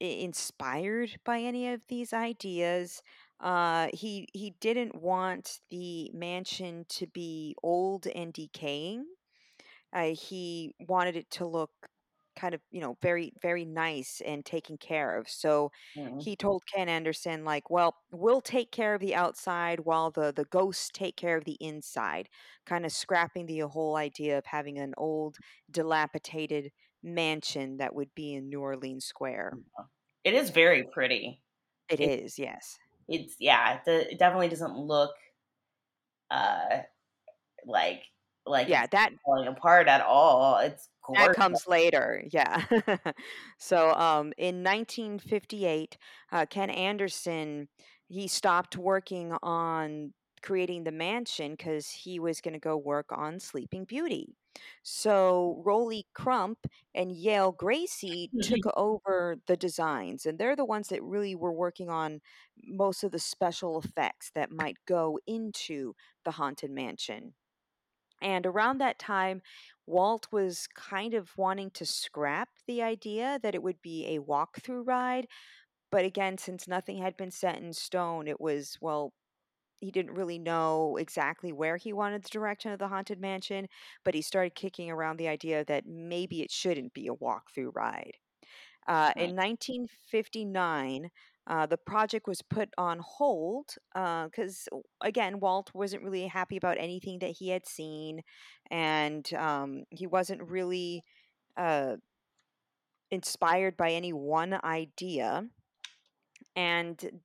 inspired by any of these ideas. Uh, he he didn't want the mansion to be old and decaying. Uh, he wanted it to look kind of, you know, very, very nice and taken care of. So Mhm. he told Ken Anderson, like, well, we'll take care of the outside while the, the ghosts take care of the inside, kind of scrapping the whole idea of having an old, dilapidated mansion that would be in New Orleans Square. It is very pretty. It It- is, yes. It's yeah, it, it definitely doesn't look uh like like Yeah, that falling apart at all. It's That comes later, yeah. [laughs] so, um, in 1958, uh, Ken Anderson he stopped working on creating the mansion because he was going to go work on Sleeping Beauty. So, Rolly Crump and Yale Gracey took [laughs] over the designs, and they're the ones that really were working on most of the special effects that might go into the Haunted Mansion. And around that time, Walt was kind of wanting to scrap the idea that it would be a walkthrough ride. But again, since nothing had been set in stone, it was, well, he didn't really know exactly where he wanted the direction of the Haunted Mansion, but he started kicking around the idea that maybe it shouldn't be a walkthrough ride. Uh, Right. in 1959, uh, the project was put on hold because, again, Walt wasn't really happy about anything that he had seen, and um, he wasn't really uh, inspired by any one idea. And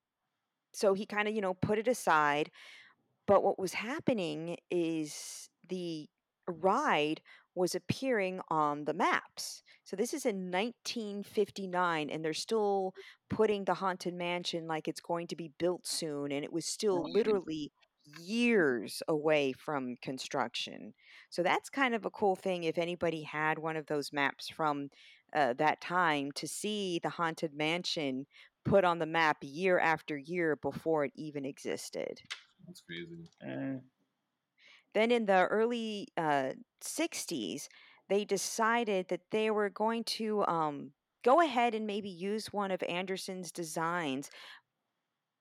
so he kind of, you know, put it aside. But what was happening is the ride was appearing on the maps. So this is in 1959, and they're still putting the Haunted Mansion like it's going to be built soon, and it was still literally years away from construction. So that's kind of a cool thing if anybody had one of those maps from uh, that time to see the Haunted Mansion put on the map year after year before it even existed. That's crazy. Mm. Then in the early uh, 60s, they decided that they were going to um, go ahead and maybe use one of Anderson's designs,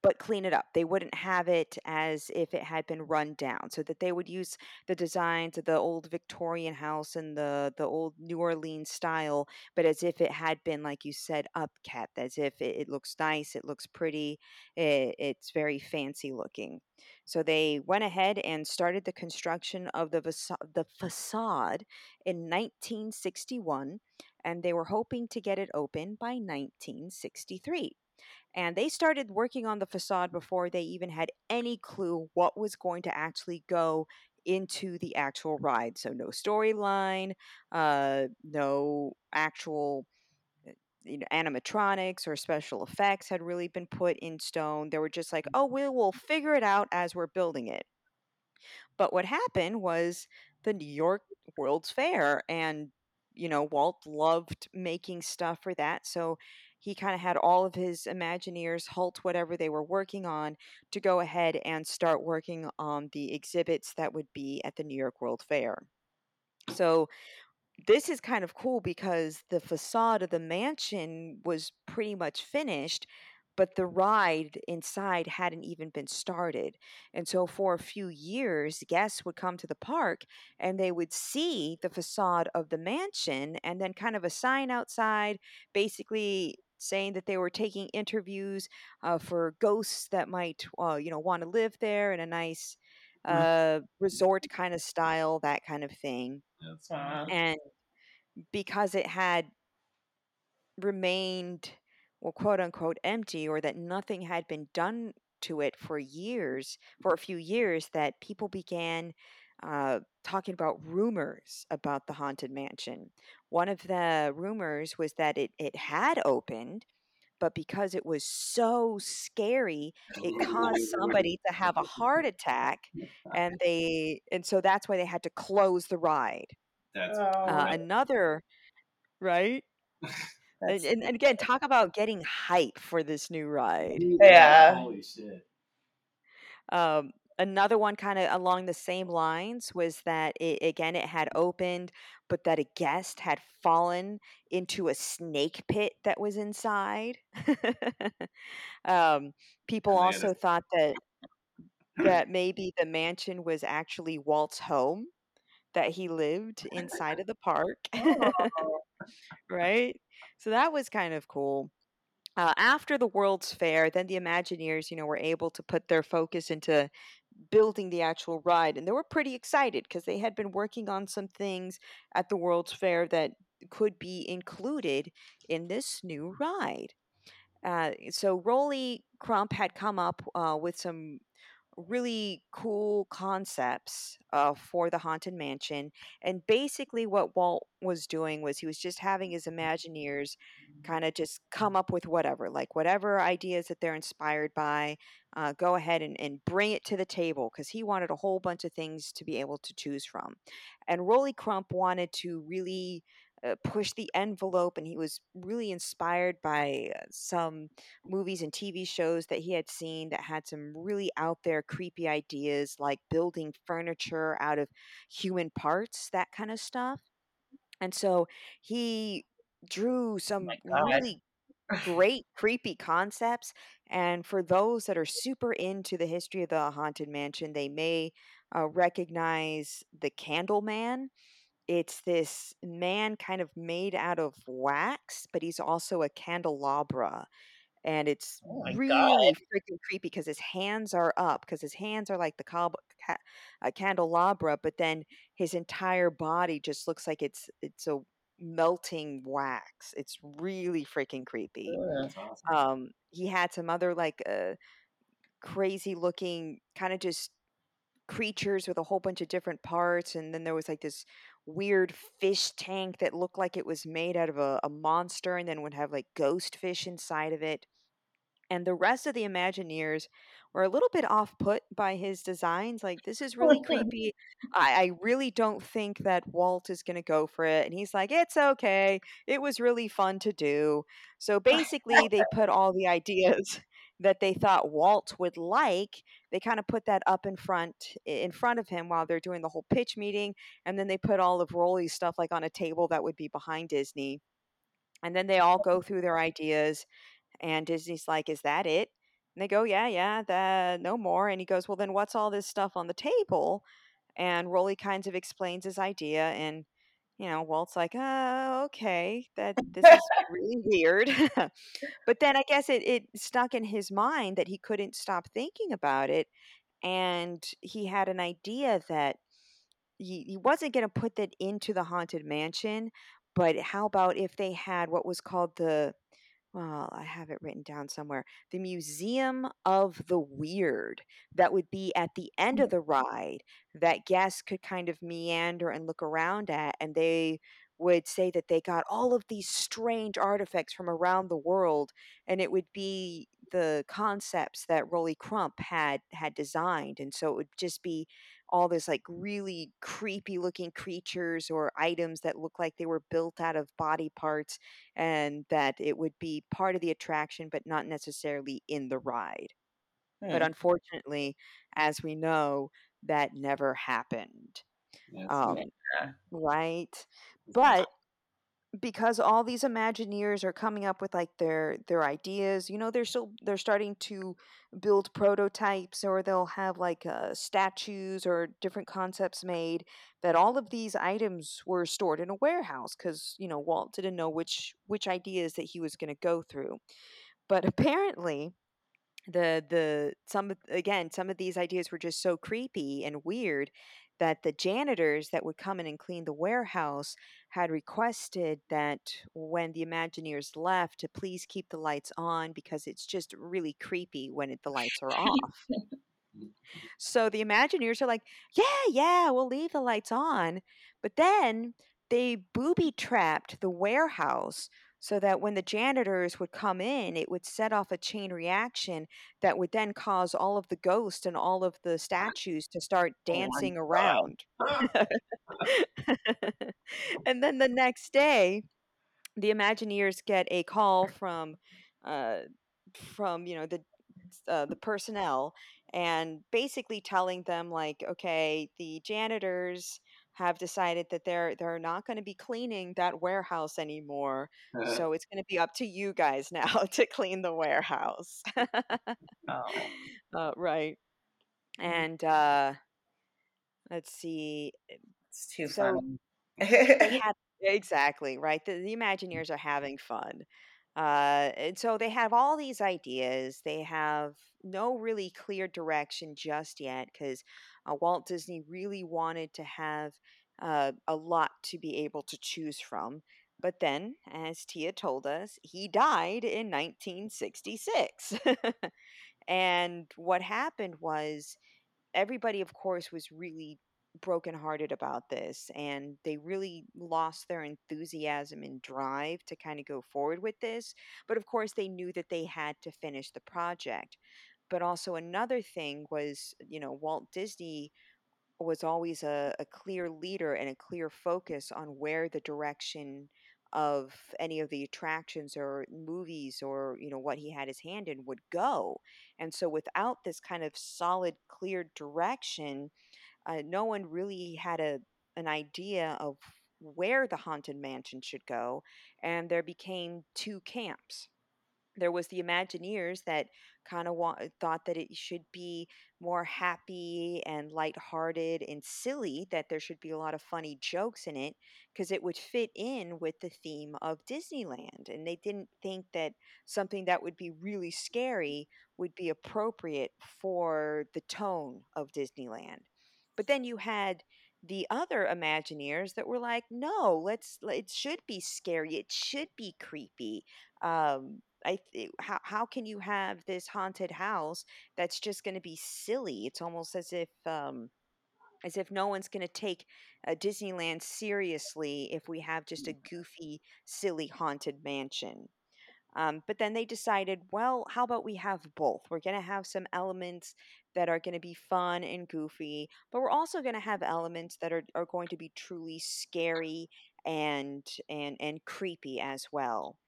but clean it up. They wouldn't have it as if it had been run down, so that they would use the designs of the old Victorian house and the the old New Orleans style, but as if it had been, like you said, upkept, as if it, it looks nice, it looks pretty, it, it's very fancy looking. So they went ahead and started the construction of the the facade in 1961, and they were hoping to get it open by 1963. And they started working on the facade before they even had any clue what was going to actually go into the actual ride. So, no storyline, uh, no actual uh, you know, animatronics or special effects had really been put in stone. They were just like, oh, we will figure it out as we're building it. But what happened was the New York World's Fair, and you know, Walt loved making stuff for that. So he kind of had all of his Imagineers halt whatever they were working on to go ahead and start working on the exhibits that would be at the New York World Fair. So this is kind of cool because the facade of the mansion was pretty much finished, but the ride inside hadn't even been started. And so for a few years, guests would come to the park and they would see the facade of the mansion and then kind of a sign outside basically saying that they were taking interviews uh, for ghosts that might uh, you know want to live there in a nice mm-hmm. uh, resort kind of style that kind of thing and because it had remained well, quote unquote, empty or that nothing had been done to it for years, for a few years, that people began uh, talking about rumors about the Haunted Mansion. One of the rumors was that it, it had opened, but because it was so scary, it [laughs] caused somebody to have a heart attack, and [laughs] they and so that's why they had to close the ride. That's uh, another, right? [laughs] And, and, and again, talk about getting hype for this new ride. Yeah. Holy shit. Um, another one kind of along the same lines was that it, again it had opened but that a guest had fallen into a snake pit that was inside [laughs] um, people also thought that [laughs] that maybe the mansion was actually walt's home that he lived inside of the park oh. [laughs] right so that was kind of cool. Uh, after the World's Fair, then the Imagineers, you know, were able to put their focus into building the actual ride, and they were pretty excited because they had been working on some things at the World's Fair that could be included in this new ride. Uh, so Rolly Crump had come up uh, with some really cool concepts uh, for the haunted mansion and basically what walt was doing was he was just having his imagineers kind of just come up with whatever like whatever ideas that they're inspired by uh, go ahead and, and bring it to the table because he wanted a whole bunch of things to be able to choose from. And rolly crump wanted to really uh, push the envelope and he was really inspired by uh, some movies and TV shows that he had seen that had some really out there creepy ideas like building furniture out of human parts that kind of stuff. And so he drew some oh really [laughs] great creepy concepts and for those that are super into the history of the haunted mansion they may uh, recognize the candle man it's this man kind of made out of wax, but he's also a candelabra. And it's Oh really god. freaking creepy because his hands are up, because his hands are like the cob- ca- uh, candelabra, but then his entire body just looks like it's it's a melting wax. It's really freaking creepy. That's awesome. Um, he had some other like uh, crazy looking kind of just creatures with a whole bunch of different parts and then there was like this weird fish tank that looked like it was made out of a, a monster and then would have like ghost fish inside of it. And the rest of the imagineers were a little bit off put by his designs like this is really [laughs] creepy. I, I really don't think that walt is going to go for it. And he's like it's okay. It was really fun to do. So basically they put all the [laughs] ideas that they thought Walt would like, they kind of put that up in front in front of him while they're doing the whole pitch meeting, and then they put all of Rolly's stuff like on a table that would be behind Disney. And then they all go through their ideas, and Disney's like, "Is that it?" And they go, yeah, yeah, that no more. And he goes, well, then what's all this stuff on the table? And Rolly kind of explains his idea, and you know, Walt's like, oh, okay, that this is [laughs] really weird. [laughs] but then I guess it, it stuck in his mind that he couldn't stop thinking about it. And he had an idea that he, he wasn't going to put that into the haunted mansion, but how about if they had what was called the well, I have it written down somewhere. The Museum of the Weird that would be at the end of mm. the ride that guests could kind of meander and look around at. And they would say that they got all of these strange artifacts from around the world. And it would be the concepts that Rolly Crump had had designed. And so it would just be all this like really creepy looking creatures or items that look like they were built out of body parts and that it would be part of the attraction but not necessarily in the ride. But Hmm. unfortunately, as we know, that never happened. Um, Yeah. right? But because all these imagineers are coming up with like their their ideas you know they're still they're starting to build prototypes or they'll have like uh, statues or different concepts made that all of these items were stored in a warehouse because you know walt didn't know which which ideas that he was going to go through. But apparently the the some again some of these ideas were just so creepy and weird that the janitors that would come in and clean the warehouse had requested that when the imagineers left to please keep the lights on because it's just really creepy when it, the lights are off. So the imagineers are like yeah yeah we'll leave the lights on. But then they booby trapped the warehouse so that when the janitors would come in, it would set off a chain reaction that would then cause all of the ghosts and all of the statues to start dancing God. around. [laughs] and then the next day, the Imagineers get a call from, uh, from you know the uh, the personnel, and basically telling them like, okay, the janitors have decided that they're they're not going to be cleaning that warehouse anymore. [laughs] So it's going to be up to you guys [laughs] now to clean the warehouse. Oh. [laughs] uh, right. And uh, let's see. It's too So funny. had exactly right. The, the Imagineers are having fun. Uh, and so they have all these ideas. They have no really clear direction just yet because uh, Walt Disney really wanted to have uh, a lot to be able to choose from. But then, as Tia told us, he died in 1966. [laughs] and what happened was everybody, of course, was really brokenhearted about this and they really lost their enthusiasm and drive to kind of go forward with this. But of course, they knew that they had to finish the project. But also, another thing was, you know, Walt Disney was always a, a clear leader and a clear focus on where the direction of any of the attractions or movies or you know what he had his hand in would go and so without this kind of solid clear direction uh, no one really had a an idea of where the haunted mansion should go and there became two camps. There was the imagineers that kind of wa- thought that it should be more happy and lighthearted and silly that there should be a lot of funny jokes in it because it would fit in with the theme of Disneyland and they didn't think that something that would be really scary would be appropriate for the tone of Disneyland but then you had the other imagineers that were like no let's it should be scary it should be creepy um I th- how how can you have this haunted house that's just going to be silly? It's almost as if um as if no one's going to take uh, Disneyland seriously if we have just a goofy, silly haunted mansion. Um, but then they decided, well, how about we have both? We're going to have some elements that are going to be fun and goofy, but we're also going to have elements that are, are going to be truly scary and and and creepy as well.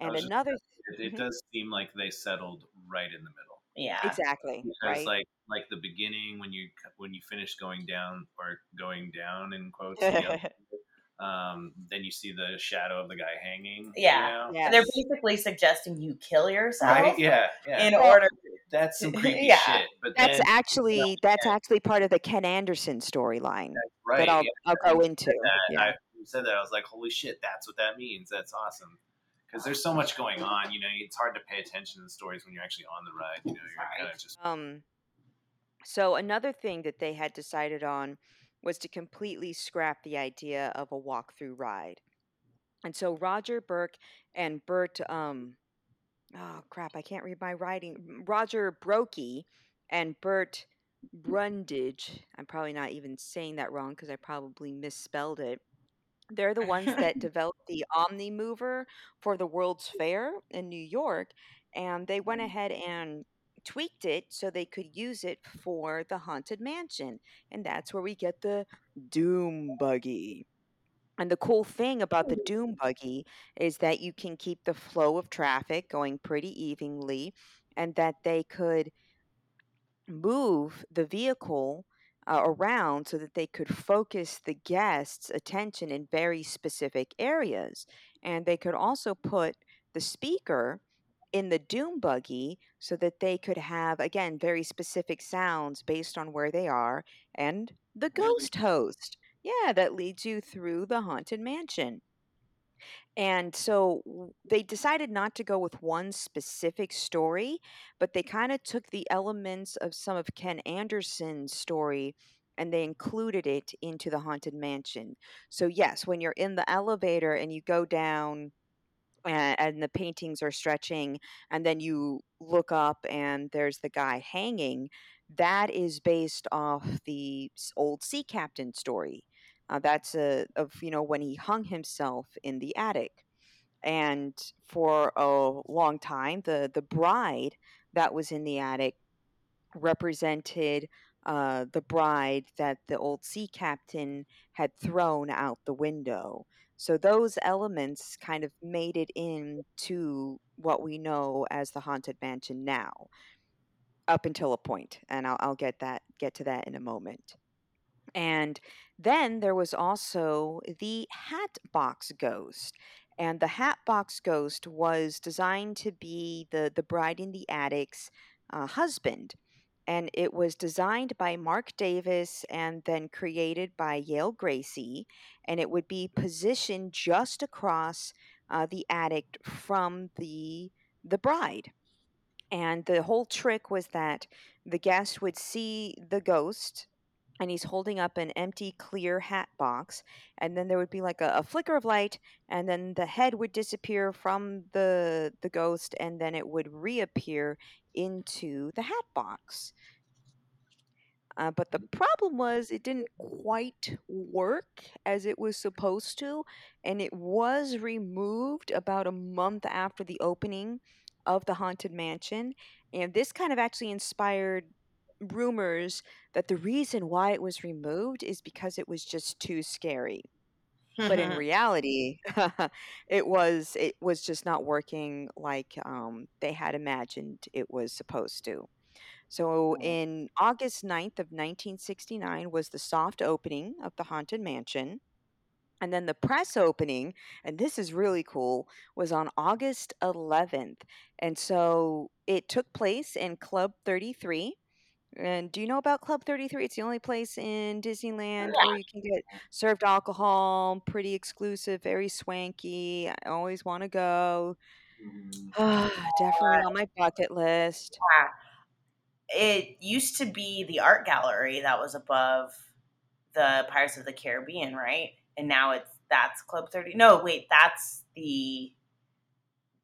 And was just another It, it Mhm. does seem like they settled right in the middle. yeah. Exactly. Because Right. like like the beginning when you when you finish going down or going down in quotes, the elevator, [laughs] [laughs] um, then you see the shadow of the guy hanging. you Yeah. know? yes. They're basically suggesting you kill yourself Right? Yeah. Yeah. in Well, order that's some [laughs] creepy Yeah. shit. But That's then, actually that's actually part of the Ken Anderson storyline right, that I'll yeah, I'll go into. that, Yeah. I you said that I was like, holy shit, that's what that means. That's awesome. Because there's so much going on, you know, it's hard to pay attention to the stories when you're actually on the ride. You know, you're Right. kind of just Um, so another thing that they had decided on was to completely scrap the idea of a walkthrough ride. And so Roger Burke and Bert, um, oh crap, I can't read my writing. Roger Brokey and Bert Brundage. I'm probably not even saying that wrong because I probably misspelled it. They're the ones that [laughs] developed the Omni Mover for the World's Fair in New York, and they went ahead and tweaked it so they could use it for the Haunted Mansion. And that's where we get the Doom Buggy. And the cool thing about the Doom Buggy is that you can keep the flow of traffic going pretty evenly, and that they could move the vehicle uh, around so that they could focus the guests' attention in very specific areas. And they could also put the speaker in the Doom Buggy so that they could have, again, very specific sounds based on where they are and the ghost host. Yeah, that leads you through the Haunted Mansion. And so they decided not to go with one specific story, but they kind of took the elements of some of Ken Anderson's story and they included it into the Haunted Mansion. So, yes, when you're in the elevator and you go down and, and the paintings are stretching, and then you look up and there's the guy hanging, that is based off the old sea captain story. Uh, that's a, of you know when he hung himself in the attic and for a long time the the bride that was in the attic represented uh, the bride that the old sea captain had thrown out the window so those elements kind of made it into what we know as the haunted mansion now up until a point and i'll, I'll get that get to that in a moment and then there was also the Hatbox Ghost. And the Hatbox Ghost was designed to be the, the bride in the attic's uh, husband. And it was designed by Marc Davis and then created by Yale Gracey. And it would be positioned just across uh, the attic from the, the bride. And the whole trick was that the guest would see the ghost and he's holding up an empty clear hat box and then there would be like a, a flicker of light and then the head would disappear from the the ghost and then it would reappear into the hat box uh, but the problem was it didn't quite work as it was supposed to and it was removed about a month after the opening of the haunted mansion and this kind of actually inspired rumors that the reason why it was removed is because it was just too scary. But in reality, [laughs] it was it was just not working like um, they had imagined it was supposed to. So in August 9th of 1969 was the soft opening of the Haunted Mansion. And then the press opening, and this is really cool, was on August 11th. And so it took place in Club 33. And do you know about Club 33? It's the only place in Disneyland where you can get served alcohol, pretty exclusive, very swanky. I always want to go. Mhm. [sighs] Definitely on my bucket list. Yeah. It used to be the art gallery that was above the Pirates of the Caribbean, right? And now it's that's Club 30. No, wait, that's the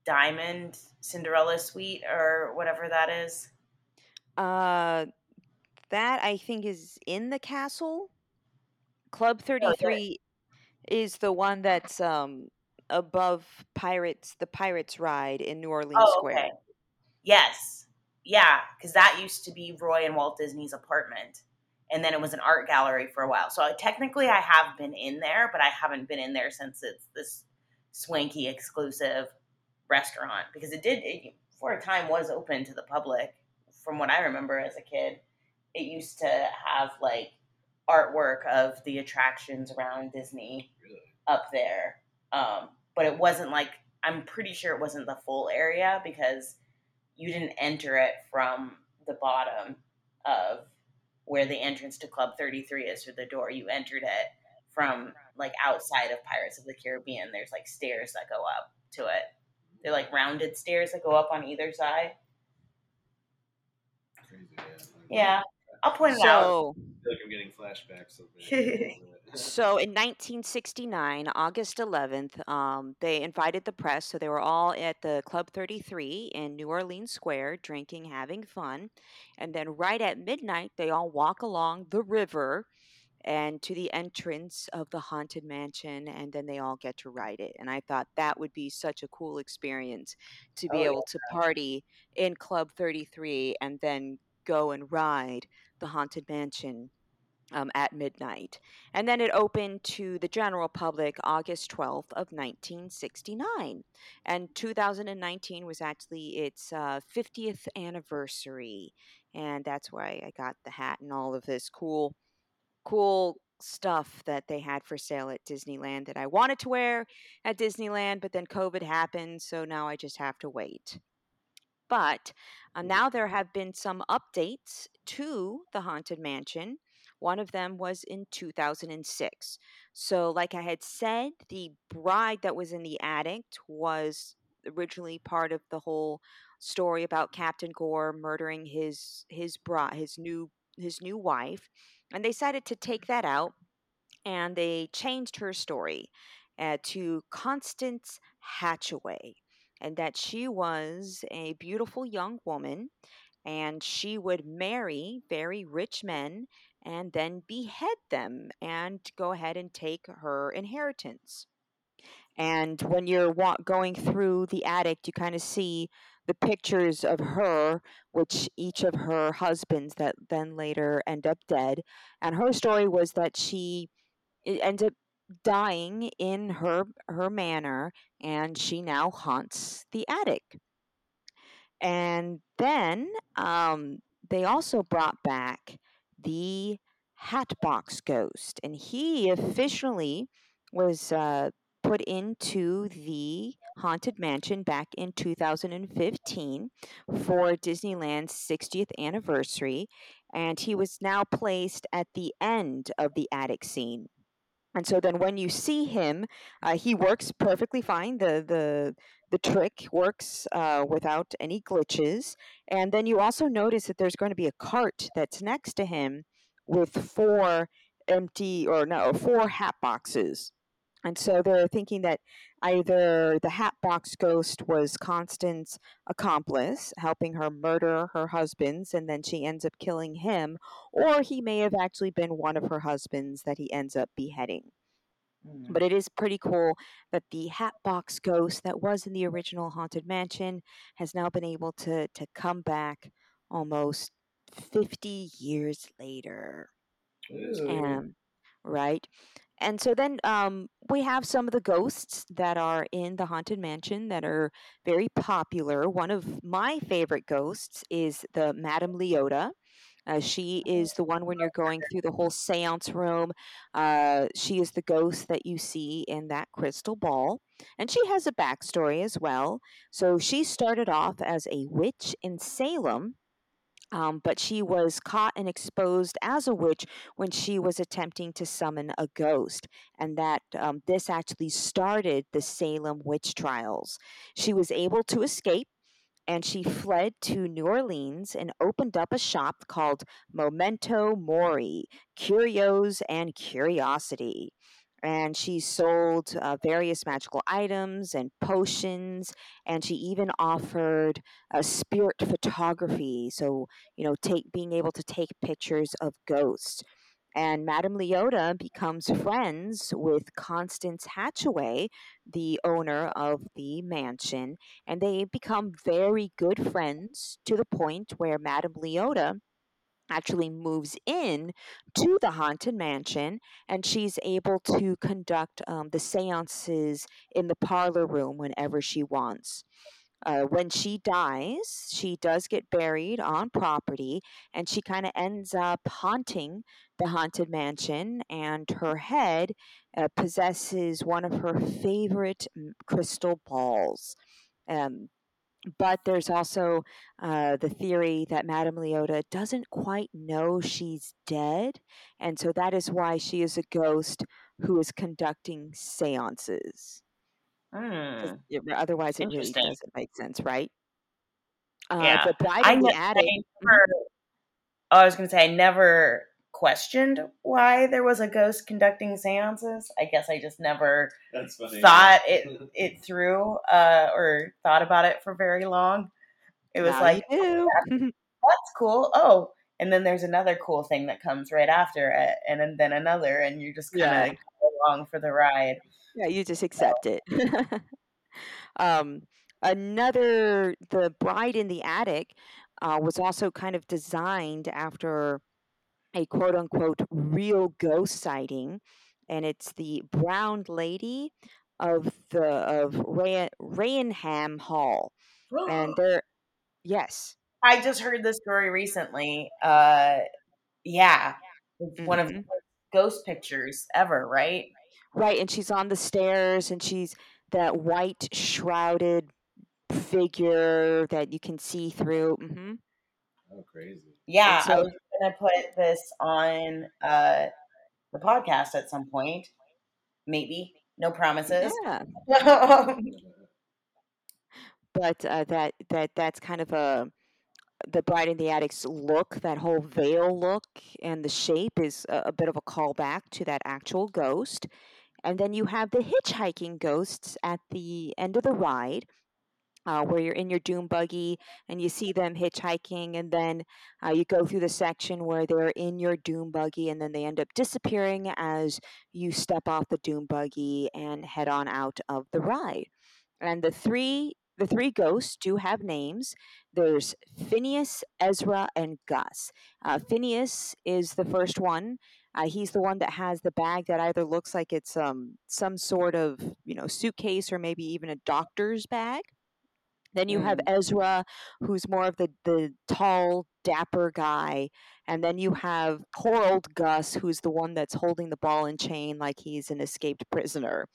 Diamond Cinderella Suite or whatever that is. Uh, that I think is in the castle. Club Oh, yeah. 33 is the one that's um above Pirates, the Pirates ride in New Orleans Oh, Square. okay. Yes. Yeah, because that used to be Roy and Walt Disney's apartment. And then it was an art gallery for a while. So I, technically I have been in there, but I haven't been in there since it's this swanky exclusive restaurant because it did it, for a time was open to the public from what I remember as a kid. It used to have like artwork of the attractions around Disney Really? up there. Um, but it wasn't like I'm pretty sure it wasn't the full area because you didn't enter it from the bottom of where the entrance to Club 33 is through the door. You entered it from like outside of Pirates of the Caribbean. There's like stairs that go up to it. They're like rounded stairs that go up on either side. Crazy, yeah. Yeah, I'll point it out. So, I feel like I'm getting flashbacks of it. [laughs] so in 1969, August 11th, um, they invited the press. So they were all at the Club 33 in New Orleans Square, drinking, having fun. And then right at midnight, they all walk along the river and to the entrance of the haunted mansion and then they all get to ride it and i thought that would be such a cool experience to be Oh, able to party in club 33 and then go and ride the haunted mansion um, at midnight. And then it opened to the general public august 12th of 1969 and 2019 was actually its uh, 50th anniversary. And that's why i got the hat and all of this cool cool stuff that they had for sale at Disneyland that I wanted to wear at Disneyland, but then COVID happened, so now I just have to wait. But uh, now there have been some updates to the Haunted Mansion. One of them was in 2006. So, like I had said, the bride that was in the attic was originally part of the whole story about Captain Gore murdering his his bride, his new his new wife, and they decided to take that out and they changed her story uh, to Constance Hatchaway, and that she was a beautiful young woman and she would marry very rich men and then behead them and go ahead and take her inheritance. And when you're wa- going through the attic, you kind of see the pictures of her, which each of her husbands that then later end up dead. And her story was that she ends up dying in her her manor, and she now haunts the attic. And then um, they also brought back the Hatbox Ghost, and he officially was uh, put into the Haunted Mansion back in 2015 for Disneyland's 60th anniversary, and he was now placed at the end of the attic scene. And so then when you see him, uh, he works perfectly fine. The the the trick works uh, without any glitches. And then you also notice that there's going to be a cart that's next to him with four empty or no four hat boxes. And so they're thinking that either the Hatbox Ghost was Constance's accomplice, helping her murder her husbands, and then she ends up killing him, or he may have actually been one of her husbands that he ends up beheading. Mm. But it is pretty cool that the Hatbox Ghost that was in the original Haunted Mansion has now been able to, to come back almost 50 years later. Um, right. And so then um, we have some of the ghosts that are in the Haunted Mansion that are very popular. One of my favorite ghosts is the Madame Leota. Uh, she is the one when you're going through the whole seance room. Uh, she is the ghost that you see in that crystal ball. And she has a backstory as well. So she started off as a witch in Salem. Um, but she was caught and exposed as a witch when she was attempting to summon a ghost, and that um, this actually started the Salem witch trials. She was able to escape and she fled to New Orleans and opened up a shop called Memento Mori Curios and Curiosity. And she sold uh, various magical items and potions, and she even offered a spirit photography. So, you know, take being able to take pictures of ghosts. And Madame Leota becomes friends with Constance Hatchaway, the owner of the mansion, and they become very good friends to the point where Madame Leota actually moves in to the haunted mansion and she's able to conduct um, the seances in the parlor room whenever she wants. Uh, when she dies, she does get buried on property and she kind of ends up haunting the haunted mansion, and her head uh, possesses one of her favorite mm, crystal balls. Um, but there's also uh, the theory that Madame Leota doesn't quite know she's dead, and so that is why she is a ghost who is conducting seances. Hmm. it- otherwise, it really doesn't make sense, right? Uh, Yeah. bride I, in the ne- attic. I never, oh, I was going to say, I never questioned why there was a ghost conducting seances. I guess I just never That's funny. thought it [laughs] it through uh, or thought about it for very long. It was Now like, you do. [laughs] that's cool. Oh, and then there's another cool thing that comes right after it, and then, then another, and you just kind of Yeah. go along for the ride. Yeah, you just accept it. [laughs] um, another, the bride in the attic uh, was also kind of designed after a quote unquote real ghost sighting, and it's the brown lady of the of Ray, Raynham Hall, and [gasps] there, yes, I just heard this story recently. Uh, yeah, it's one of the Mhm. ghost pictures ever, right? right, and she's on the stairs, and she's that white shrouded figure that you can see through. hmm Oh, crazy. Yeah, I so- was gonna put this on uh, the podcast at some point. Maybe, no promises. Yeah, Yeah. [laughs] but uh, that that that's kind of a the bride in the attic's look that whole veil look and the shape is a, a bit of a callback to that actual ghost and then you have the hitchhiking ghosts at the end of the ride uh, where you're in your doom buggy and you see them hitchhiking and then uh, you go through the section where they're in your doom buggy and then they end up disappearing as you step off the doom buggy and head on out of the ride. And the three the three ghosts do have names. There's phineas ezra and gus. Uh, phineas is the first one. Uh, he's the one that has the bag that either looks like it's um, some sort of you know suitcase or maybe even a doctor's bag then you have mm-hmm. Ezra, who's more of the, the tall, dapper guy. And then you have poor old Gus, who's the one that's holding the ball and chain like he's an escaped prisoner.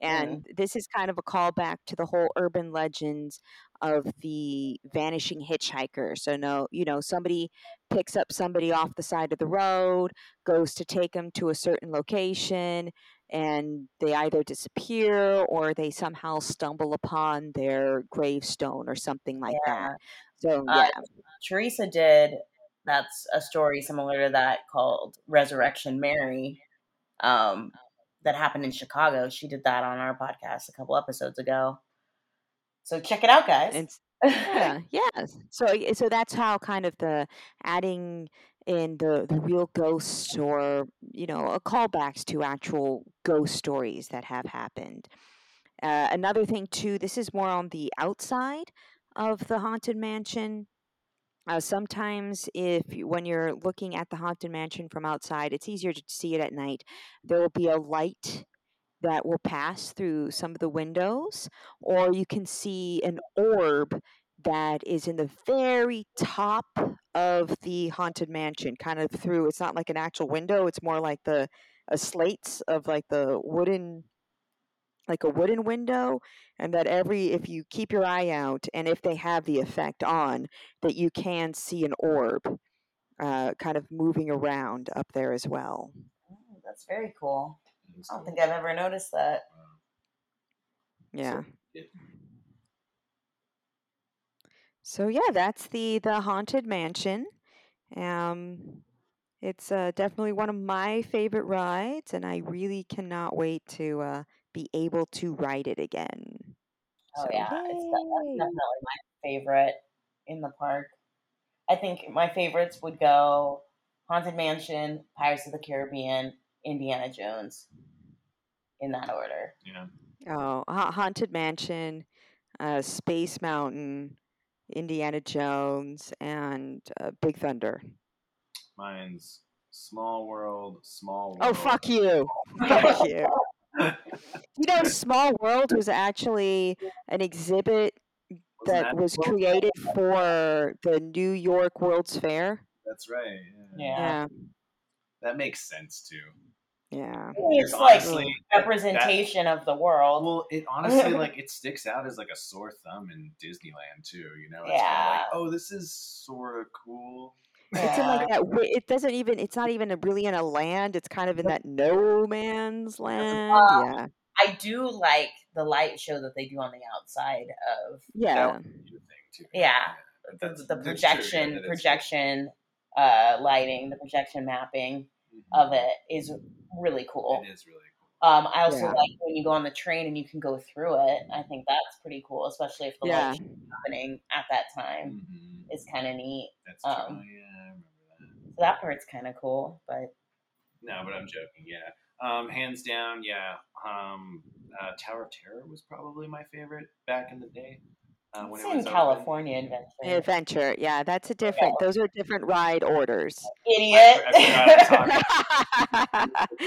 And this is kind of a callback to the whole urban legends of the vanishing hitchhiker. So no, you know, somebody picks up somebody off the side of the road, goes to take them to a certain location, and they either disappear or they somehow stumble upon their gravestone or something like Yeah. that. So Uh, yeah, Teresa did. That's a story similar to that called Resurrection Mary. Um, that happened in Chicago. She did that on our podcast a couple episodes ago. So check it out, guys. and [laughs] yeah, yeah. So so that's how kind of the adding in the the real ghosts or you know callbacks to actual ghost stories that have happened. Uh, another thing too, this is more on the outside of the haunted mansion. Uh, sometimes, if you, when you're looking at the haunted mansion from outside, it's easier to see it at night. There will be a light that will pass through some of the windows, or you can see an orb that is in the very top of the haunted mansion, kind of through. It's not like an actual window; it's more like the a slates of like the wooden like a wooden window and that every if you keep your eye out and if they have the effect on that you can see an orb uh, kind of moving around up there as well Oh, that's very cool. I don't think I've ever noticed that. Wow. yeah it- so yeah that's the the haunted mansion um it's uh, definitely one of my favorite rides and i really cannot wait to uh, be able to ride it again Oh So, yeah, it's de- definitely my favorite in the park. I think my favorites would go Haunted Mansion, Pirates of the Caribbean, Indiana Jones, in that order. Yeah. Oh, Ha- Haunted Mansion, uh, Space Mountain, Indiana Jones, and uh, Big Thunder. Mine's Small World, Small World. Oh, fuck you. [laughs] Fuck you. You know, Small World was actually an exhibit Wasn't that was World- created for the New York World's Fair. That's right. Yeah. Yeah. Yeah. That makes sense too. Yeah. It's Because like honestly, that- representation of the world. Well, it honestly [laughs] like it sticks out as like a sore thumb in Disneyland too. You know, it's kinda Yeah. like, oh, this is sort of cool. It's in like that. It doesn't even. It's not even a, really in a land. It's kind of in that no man's land. Uh, yeah. I do like the light show that they do on the outside of Yeah. New thing too. Yeah. but the, that's- the that's true, yeah, projection that is true. projection uh, lighting, the projection mapping of it is really cool. It is really cool. Um, I also Yeah. like when you go on the train and you can go through it. I think that's pretty cool, especially if the Yeah. light show's happening at that time. Mhm. It's kind of neat. That's true. um, yeah, I that. So that part's kind of cool. But No, but I'm joking. Yeah, um, hands down. Yeah, um, uh, Tower of Terror was probably my favorite back in the day. Uh, when it's it in was open. California Adventure. Adventure. Yeah, that's a different. Those are different ride orders. [laughs] Idiot. I forgot [laughs]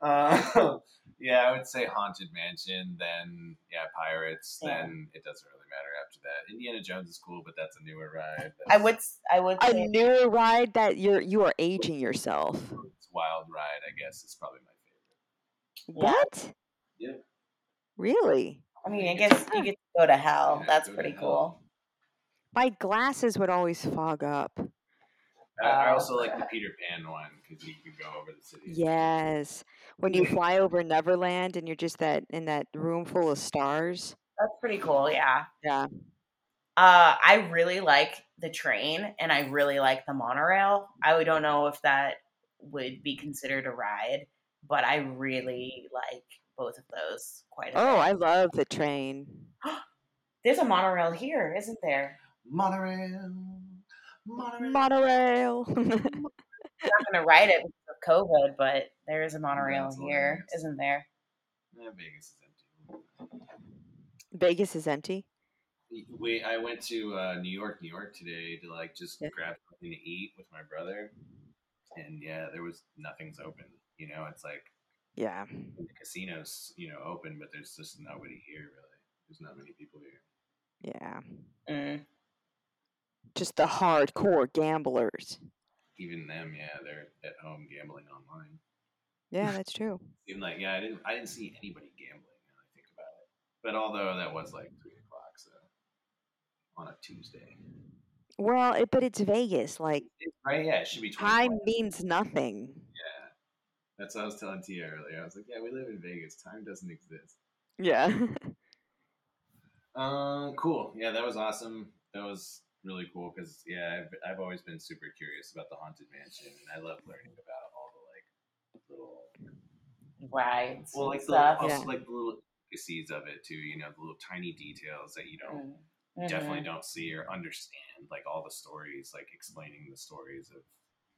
Uh, [laughs] yeah, I would say Haunted Mansion, then yeah, Pirates, Yeah. then it doesn't really matter after that. Indiana Jones is cool, but that's a newer ride. I would. s- I would. a Say, newer ride that you're you are aging yourself. it's Wild Ride, I guess, is probably my favorite. What? Yep. Really? I mean, I guess you get to go to hell. Yeah, That's go to pretty hell. cool. My glasses would always fog up. I, I Uh, also like the Peter Pan one because you could go over the city. Yes. When you fly over Neverland and you're just that in that room full of stars. That's pretty cool. Yeah. Yeah. Uh, I really like the train and I really like the monorail. I don't know if that would be considered a ride, but I really like both of those quite a Oh, bit. Oh, I love the train. [gasps] [gasps] There's a monorail here, isn't there? Monorail. Monorail. Monorail. [laughs] [laughs] I'm not going to ride it because of COVID, but there is a monorail That's here, hilarious. isn't there? Yeah, Vegas is empty. Vegas is empty. We I went to uh, New York, New York today to like just Yeah. grab something to eat with my brother, and yeah, there was nothing's open. You know, it's like Yeah. the casinos, you know, open, but there's just nobody here really. There's not many people here. Yeah. Mm. Just the hardcore gamblers. Even them, yeah, they're at home gambling online. Yeah, [laughs] that's true. Even like, yeah, I didn't, I didn't see anybody gambling. Now I think about it, but although that was like three o'clock, so on a Tuesday, Well, it, but it's Vegas. Like right? Yeah, it should be 24 time means nothing. Yeah, that's what I was telling Tia earlier. I was like, yeah, we live in Vegas. Time doesn't exist. Yeah. [laughs] [laughs] Um, cool. Yeah, that was awesome. That was really cool because yeah, I've, I've always been super curious about the haunted mansion, and I love learning about all the like little, Rides. well, like and the stuff. also Yeah. like the little intricacies of it too. You know, the little tiny details that you don't Mm. definitely Mhm. don't see or understand, like all the stories, like explaining the stories of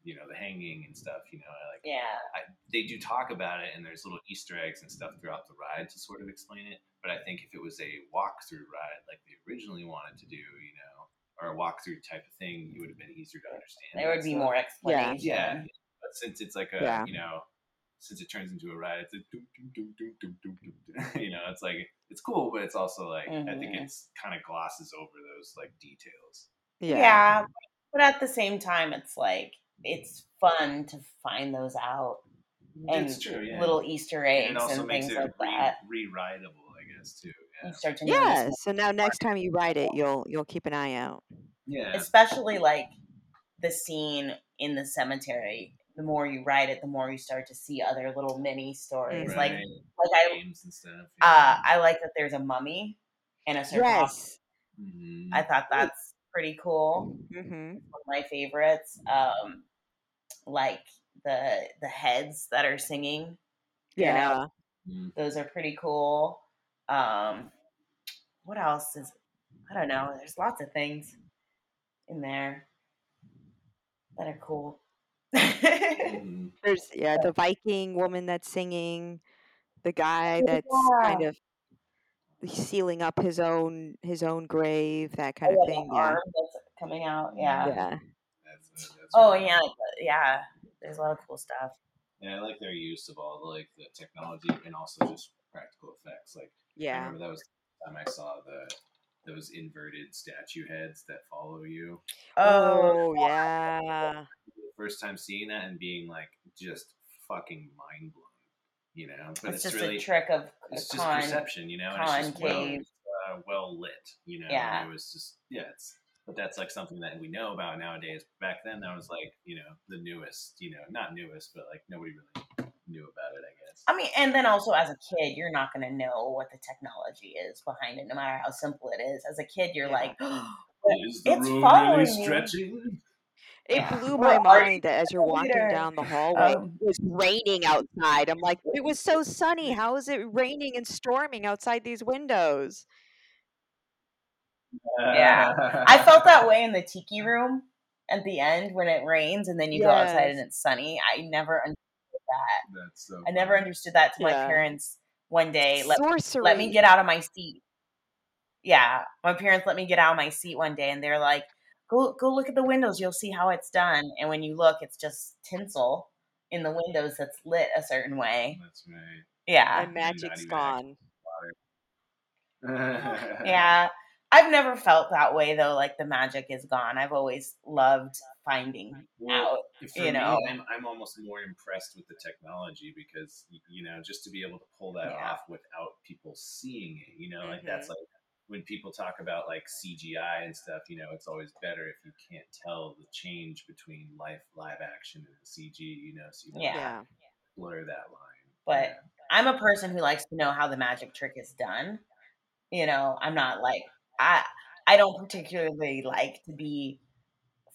you know the hanging and stuff. You know, I like Yeah. I, they do talk about it, and there's little Easter eggs and stuff throughout the ride to sort of explain it. But I think if it was a walkthrough ride, like they originally wanted to do, you know, or a walkthrough type of thing, it would have been easier to understand. There would be stuff. more explanation. Yeah, yeah. but since it's like a, Yeah. you know, since it turns into a ride, it's a doom, doom, doom, doom, doom, doom, doom, doom. [laughs] you know, it's like it's cool, but it's also like I think Mhm. it's kind of glosses over those like details. Yeah. Yeah. But at the same time, it's like, it's fun to find those out and it's true, yeah. little Easter and eggs it also and makes things it like re- that. re-rideable, I guess, too. Yeah. Start to Yeah. So now next time you ride it, you'll you'll keep an eye out. Yeah. especially like the scene in the cemetery the more you write it the more you start to see other little mini stories like Right. like i games and stuff. uh i like that there's a mummy and a sarcophagus Yes. Mhm. i thought that's pretty cool Mm-hmm. one of my favorites um like the the heads that are singing you know, Yeah. Mhm. those are pretty cool um what else is i don't know there's lots of things in there that are cool Mhm. [laughs] There's yeah the Viking woman that's singing, the guy Oh, that's yeah. kind of sealing up his own his own grave, that Oh, kind yeah, of the thing. Yeah. arm that's coming out. Yeah. Yeah. That's, that's Oh really yeah, cool. yeah. There's a lot of cool stuff. Yeah, I like their use of all the like the technology and also just practical effects. Like yeah, I Yeah. remember that was the time I saw the those inverted statue heads that follow you. Oh, Oh yeah. [laughs] First time seeing that and being like just fucking mind blown. You know, but it's, it's, just really a trick of it's just perception, you know, and it's just well, uh, well lit, you know. Yeah. And it was just yeah, it's but that's like something that we know about nowadays. Back then, that was like you know the newest, you know, not newest, but like nobody really knew about it, I guess. I mean, and then also as a kid, you're not going to know what the technology is behind it, no matter how simple it is. As a kid, you're Yeah. like, [gasps] Is the it's road following really me. stretching? It blew my are mind that as you're walking Peter? down the hallway, Um, it was raining outside. I'm like, it was so sunny. How is it raining and storming outside these windows? Yeah. I felt that way in the tiki room at the end when it rains and then you go outside and it's sunny. I never understood that. That's so. I never understood that till my parents one day let Sorcery. let me get out of my seat. Yeah, my parents let me get out of my seat one day, and they're like, "Go, go look at the windows. You'll see how it's done." And when you look, it's just tinsel in the windows that's lit a certain way. That's right. Yeah, My magic's gone. yeah. I've never felt that way though. Like the magic is gone. I've always loved finding Well, out. You me, know. I'm, I'm almost more impressed with the technology because you know just to be able to pull that Yeah. off without people seeing it, you know, like that's mm-hmm. like when people talk about like CGI and stuff. You know, it's always better if you can't tell the change between life live action and CG. You know, so you. Yeah. blur that line. But Yeah. I'm a person who likes to know how the magic trick is done. You know, I'm not like I I don't particularly like to be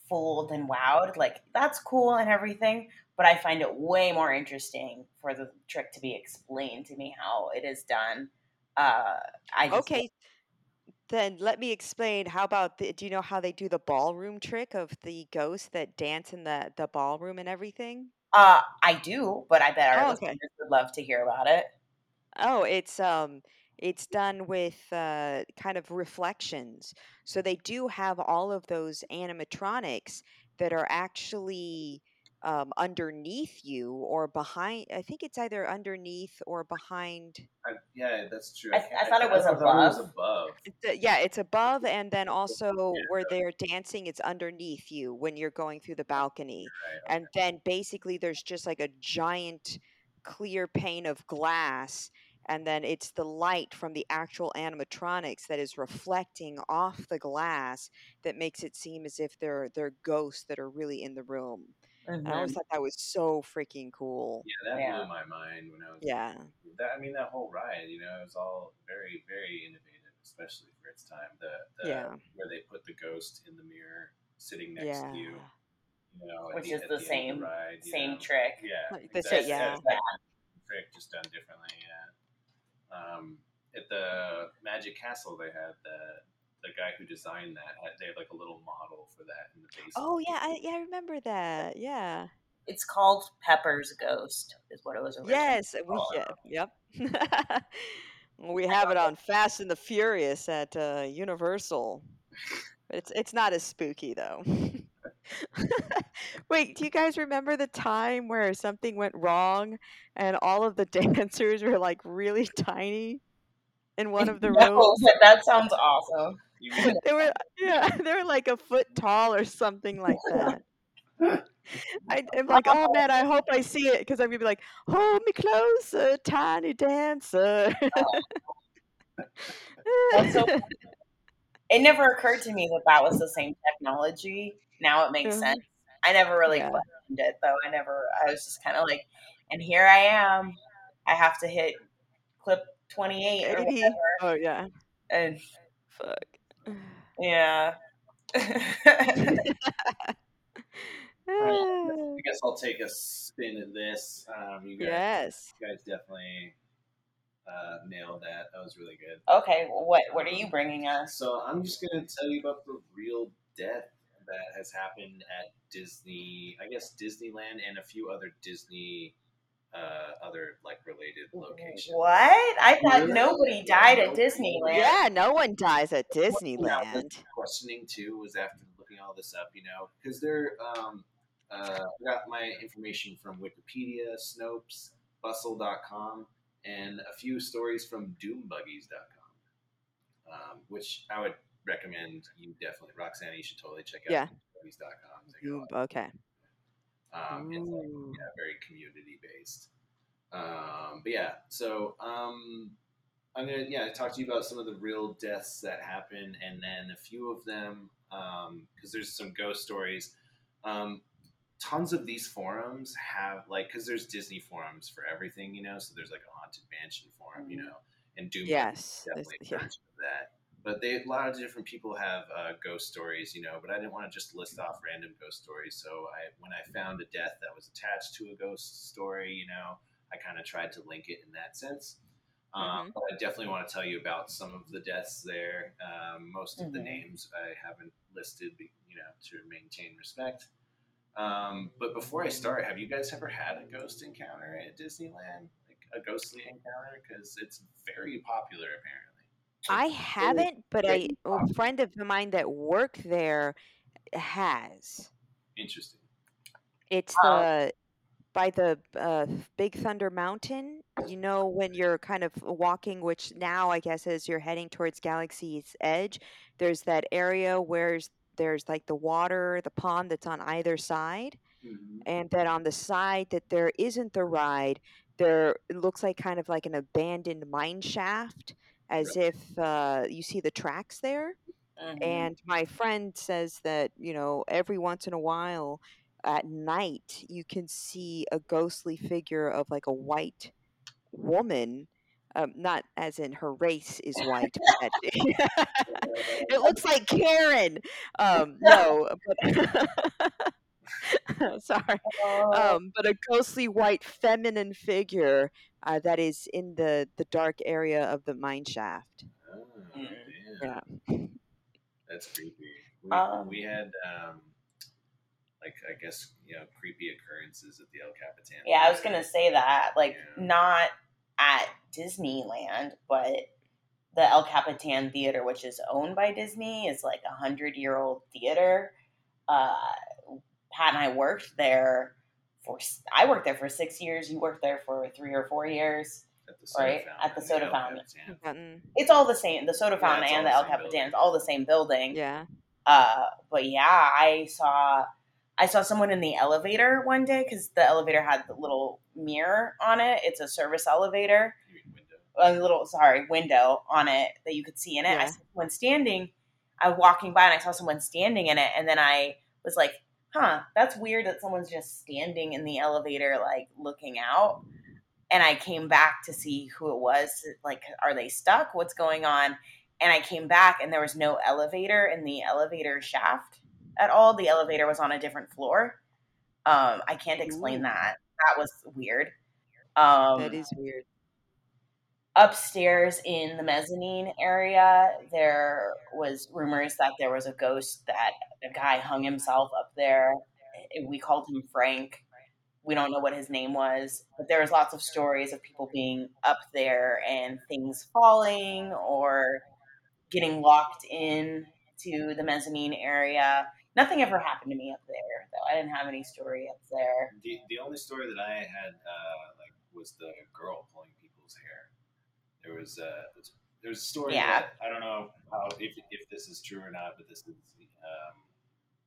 fooled and wowed. Like that's cool and everything, but I find it way more interesting for the trick to be explained to me how it is done. Uh I just Okay, then let me explain. How about the, do you know how they do the ballroom trick of the ghosts that dance in the the ballroom and everything? uh I do, but I bet our Oh, okay. listeners would love to hear about it. Oh, it's um it's done with uh kind of reflections. So they do have all of those animatronics that are actually um underneath you or behind I think it's either underneath or behind I, yeah, that's true. I- can't- I thought it was thought it was above. above. It's, uh, yeah, it's above and then also where they're dancing it's underneath you when you're going through the balcony. Right. and then basically there's just like a giant clear pane of glass and then it's the light from the actual animatronics that is reflecting off the glass that makes it seem as if they're they're ghosts that are really in the room. And I always Mhm. thought that was so freaking cool. Yeah, that Yeah. blew my mind when I was Yeah. that I mean that whole ride, you know, it was all very, very innovative, especially for its time. The, the Yeah. where they put the ghost in the mirror sitting next Yeah. to you, you know, Which the, is at the the end of same- ride, Same know. trick. Yeah, Like the exactly. yeah. That's that trick just done differently. Yeah. Um, at the Magic Castle, they had the the guy who designed that. They had like a little model for that in the basement. Oh yeah, I, yeah, I remember that. Yeah. It's called Pepper's Ghost, is what it was. Yes, we Oh, yeah, yep. [laughs] we have it on Fast and the Furious at uh, Universal. But [laughs] it's it's not as spooky though. [laughs] [laughs] Wait, do you guys remember the time where something went wrong and all of the [laughs] dancers were like really tiny in one of the No, rooms? that sounds awesome. They were [laughs] yeah, they were like a foot tall or something like that. I, I'm like, oh man, I hope I see it because I'm gonna be like, hold me closer, tiny dancer. That's so It never occurred to me that that was the same technology. Now it makes Mhm. sense. I never really Yeah. questioned it though. I never. I was just kind of like, and here I am. I have to hit clip twenty eight or whatever, Oh yeah, and fuck. yeah. [laughs] [laughs] [sighs] I guess I'll take a spin at this. Um, you guys, yes. you guys definitely uh, nailed that. That was really good. okay, what what are you bringing us? So I'm just going to tell you about the real death that has happened at Disney, I guess Disneyland, and a few other Disney, uh, other like related locations. What? I thought Really? nobody died at Disneyland. Yeah, no one dies at Now, Disneyland. questioning too was after looking all this up, you know, because they're um, uh, I got my information from Wikipedia, Snopes, Bustle.com, and a few stories from DoomBuggies.com, um, which I would recommend you definitely, Roxanne, you should totally check out Yeah. DoomBuggies.com. Take a Okay. Um, it's like, yeah, very community based. Um, but yeah, so um, I'm gonna yeah talk to you about some of the real deaths that happen, and then a few of them because there's some ghost stories. Um, tons of these forums have like because there's Disney forums for everything, you know. So there's like a haunted mansion forum, you know, and Doom Yes, definitely there's- a yeah. of that. But they a lot of different people have uh, ghost stories, you know. But I didn't want to just list off random ghost stories. So I when I found a death that was attached to a ghost story, you know, I kind of tried to link it in that sense. Um, Mhm. but I definitely want to tell you about some of the deaths there. Um, most of the Mhm. names I haven't listed, you know, to maintain respect. Um, but before I start, have you guys ever had a ghost encounter at Disneyland? Like a ghostly encounter? Because it's very popular, apparently. I haven't, but I a friend of mine that worked there has. Interesting. It's the by the uh, Big Thunder Mountain. You know when you're kind of walking, which now I guess as you're heading towards Galaxy's Edge, there's that area where there's like the water, the pond that's on either side, and then on the side that there isn't the ride, there it looks like kind of like an abandoned mine shaft, as if uh, you see the tracks there. Mhm. And my friend says that, you know, every once in a while at night, you can see a ghostly figure of like a white woman. Um, not as in her race is white, but [laughs] it looks like Karen. Um, no, but [laughs] sorry. [laughs] Oh, Um, but a ghostly white feminine figure uh, that is in the, the dark area of the mine shaft. Oh, Mm. Yeah. That's creepy. We, Um, we had, um, like, I guess, you know, creepy occurrences at the El Capitan. yeah, I was gonna say that. Like, Yeah. not at Disneyland, but the El Capitan Theater, which is owned by Disney, is like a hundred year old theater. Uh, Pat and I worked there for. I worked there for six years. You worked there for three or four years. At the soda right, fountain at the soda El fountain. Capitan. It's all the same. The soda fountain it's all and the the El Capitan, building. it's all the same building. Yeah. Uh, but yeah, I saw I saw someone in the elevator one day because the elevator had the little mirror on it. It's a service elevator, You mean window. a little sorry window on it that you could see in it. I Yeah. saw someone standing. I was walking by and I saw someone standing in it, and then I was like, "Huh, that's weird that someone's just standing in the elevator, like looking out." And I came back to see who it was. Like, are they stuck? What's going on? And I came back, and there was no elevator in the elevator shaft at all. The elevator was on a different floor. Um, I can't explain Ooh. that. That was weird. Um, That is weird. Upstairs in the mezzanine area there was rumors that there was a ghost that a guy hung himself up there. We called him frank. We don't know what his name was but there was lots of stories of people being up there and things falling or getting locked in to the mezzanine area. Nothing ever happened to me up there though. I didn't have any story up there. The, the only story that I had uh, like was the girl pulling people's hair. There was uh, there was a story. Yeah. That, I don't know how if, if this is true or not, but this is um,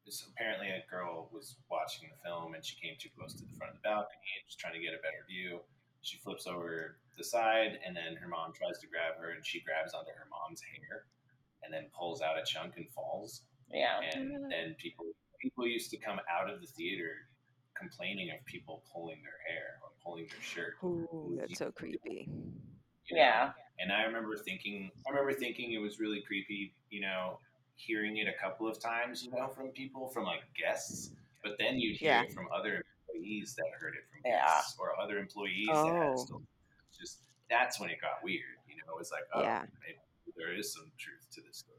this apparently a girl was watching the film and she came too close to the front of the balcony and was trying to get a better view. She flips over the side and then her mom tries to grab her and she grabs onto her mom's hair and then pulls out a chunk and falls yeah and then people people used to come out of the theater complaining of people pulling their hair or pulling their shirt. Ooh, that's so creepy. You know? yeah And I remember thinking, I remember thinking it was really creepy, you know, hearing it a couple of times, you know, from people, from like guests. But then you'd hear Yeah. it from other employees that heard it from Yeah. guests or other employees that had Oh. still. Just that's when it got weird. You know, it was like, oh, Yeah. maybe there is some truth to this story.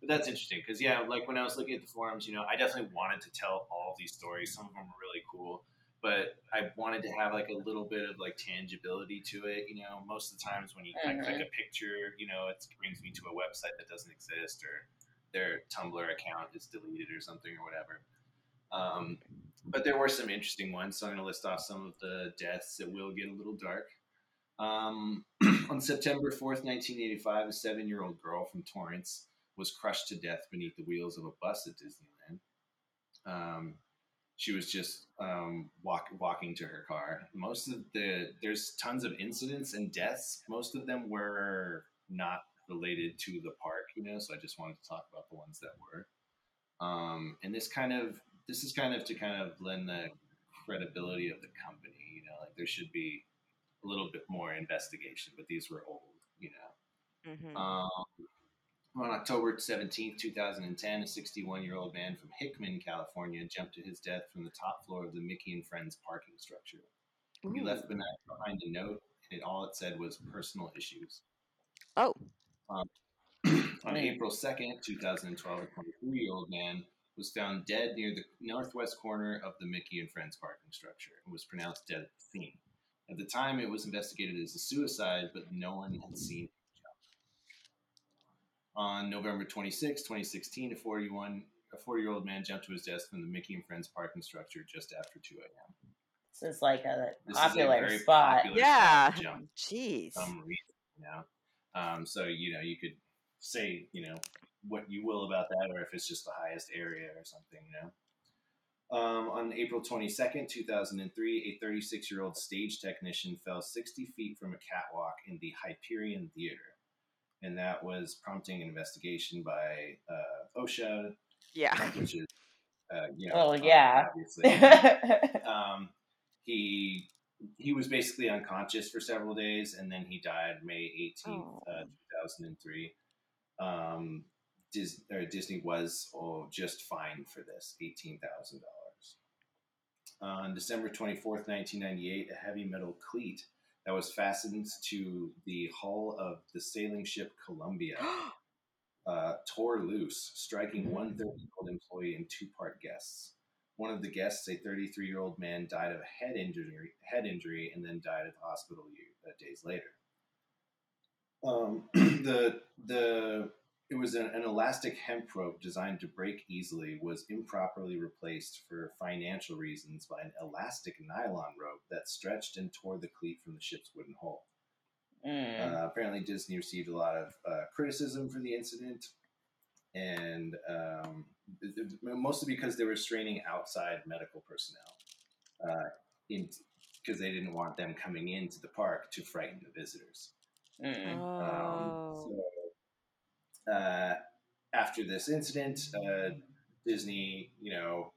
But that's interesting because yeah, like when I was looking at the forums, you know, I definitely wanted to tell all these stories. Some of them were really cool, but I wanted to have like a little bit of like tangibility to it. You know, most of the times when you I click a picture, you know, it brings me to a website that doesn't exist or their Tumblr account is deleted or something or whatever. Um, but there were some interesting ones, so I'm going to list off some of the deaths. It will get a little dark. Um, [clears throat] on September 4th, 1985, a seven year old girl from Torrance was crushed to death beneath the wheels of a bus at Disneyland. Um, she was just um, walk, walking to her car. Most of the there's tons of incidents and deaths. Most of them were not related to the park, you know. So I just wanted to talk about the ones that were. Um, and this kind of this is kind of to kind of lend the credibility of the company. You know, like there should be a little bit more investigation, but these were old, you know. Mhm. Um, on October 17, 2010, a 61 year old man from Hickman, California, jumped to his death from the top floor of the Mickey and Friends parking structure. He left behind a note, and it, all it said was personal issues. Oh. Um, [clears throat] on April 2nd, 2012, a 23 year old man was found dead near the northwest corner of the Mickey and Friends parking structure and was pronounced dead at the scene. At the time, it was investigated as a suicide, but no one had seen. On November 26, 2016, a 41 a 40 year old man jumped to his death from the Mickey and Friends parking structure just after 2 a.m. This is like a This is a popular very spot. popular Yeah. spot jump Jeez. some reason, you know. Um, so you know, you could say you know what you will about that, or if it's just the highest area or something, you know. Um, on April 22nd, 2003, a 36 year old stage technician fell 60 feet from a catwalk in the Hyperion Theater. And that was prompting an investigation by uh, OSHA, yeah. which is, uh, you know, um, yeah. obviously. [laughs] um, he he was basically unconscious for several days, and then he died May eighteenth, Oh. uh, two thousand and three. Um, Dis- or Disney was oh, just fined for this, eighteen thousand dollars. On December twenty fourth, nineteen ninety eight, a heavy metal cleat that was fastened to the hull of the sailing ship Columbia [gasps] uh, tore loose, striking one 30 year old employee and two part guests. One of the guests, a 33 year old man, died of a head injury, head injury and then died at the hospital year, uh, days later. Um, [clears throat] the the it was an, an elastic hemp rope designed to break easily was improperly replaced for financial reasons by an elastic nylon rope that stretched and tore the cleat from the ship's wooden hull. Mm. Uh, apparently, Disney received a lot of uh, criticism for the incident, and um, it- it- mostly because they were straining outside medical personnel, uh, because they didn't want them coming into the park to frighten the visitors. Mm. Um, Oh. so, uh, after this incident, uh, Disney, you know,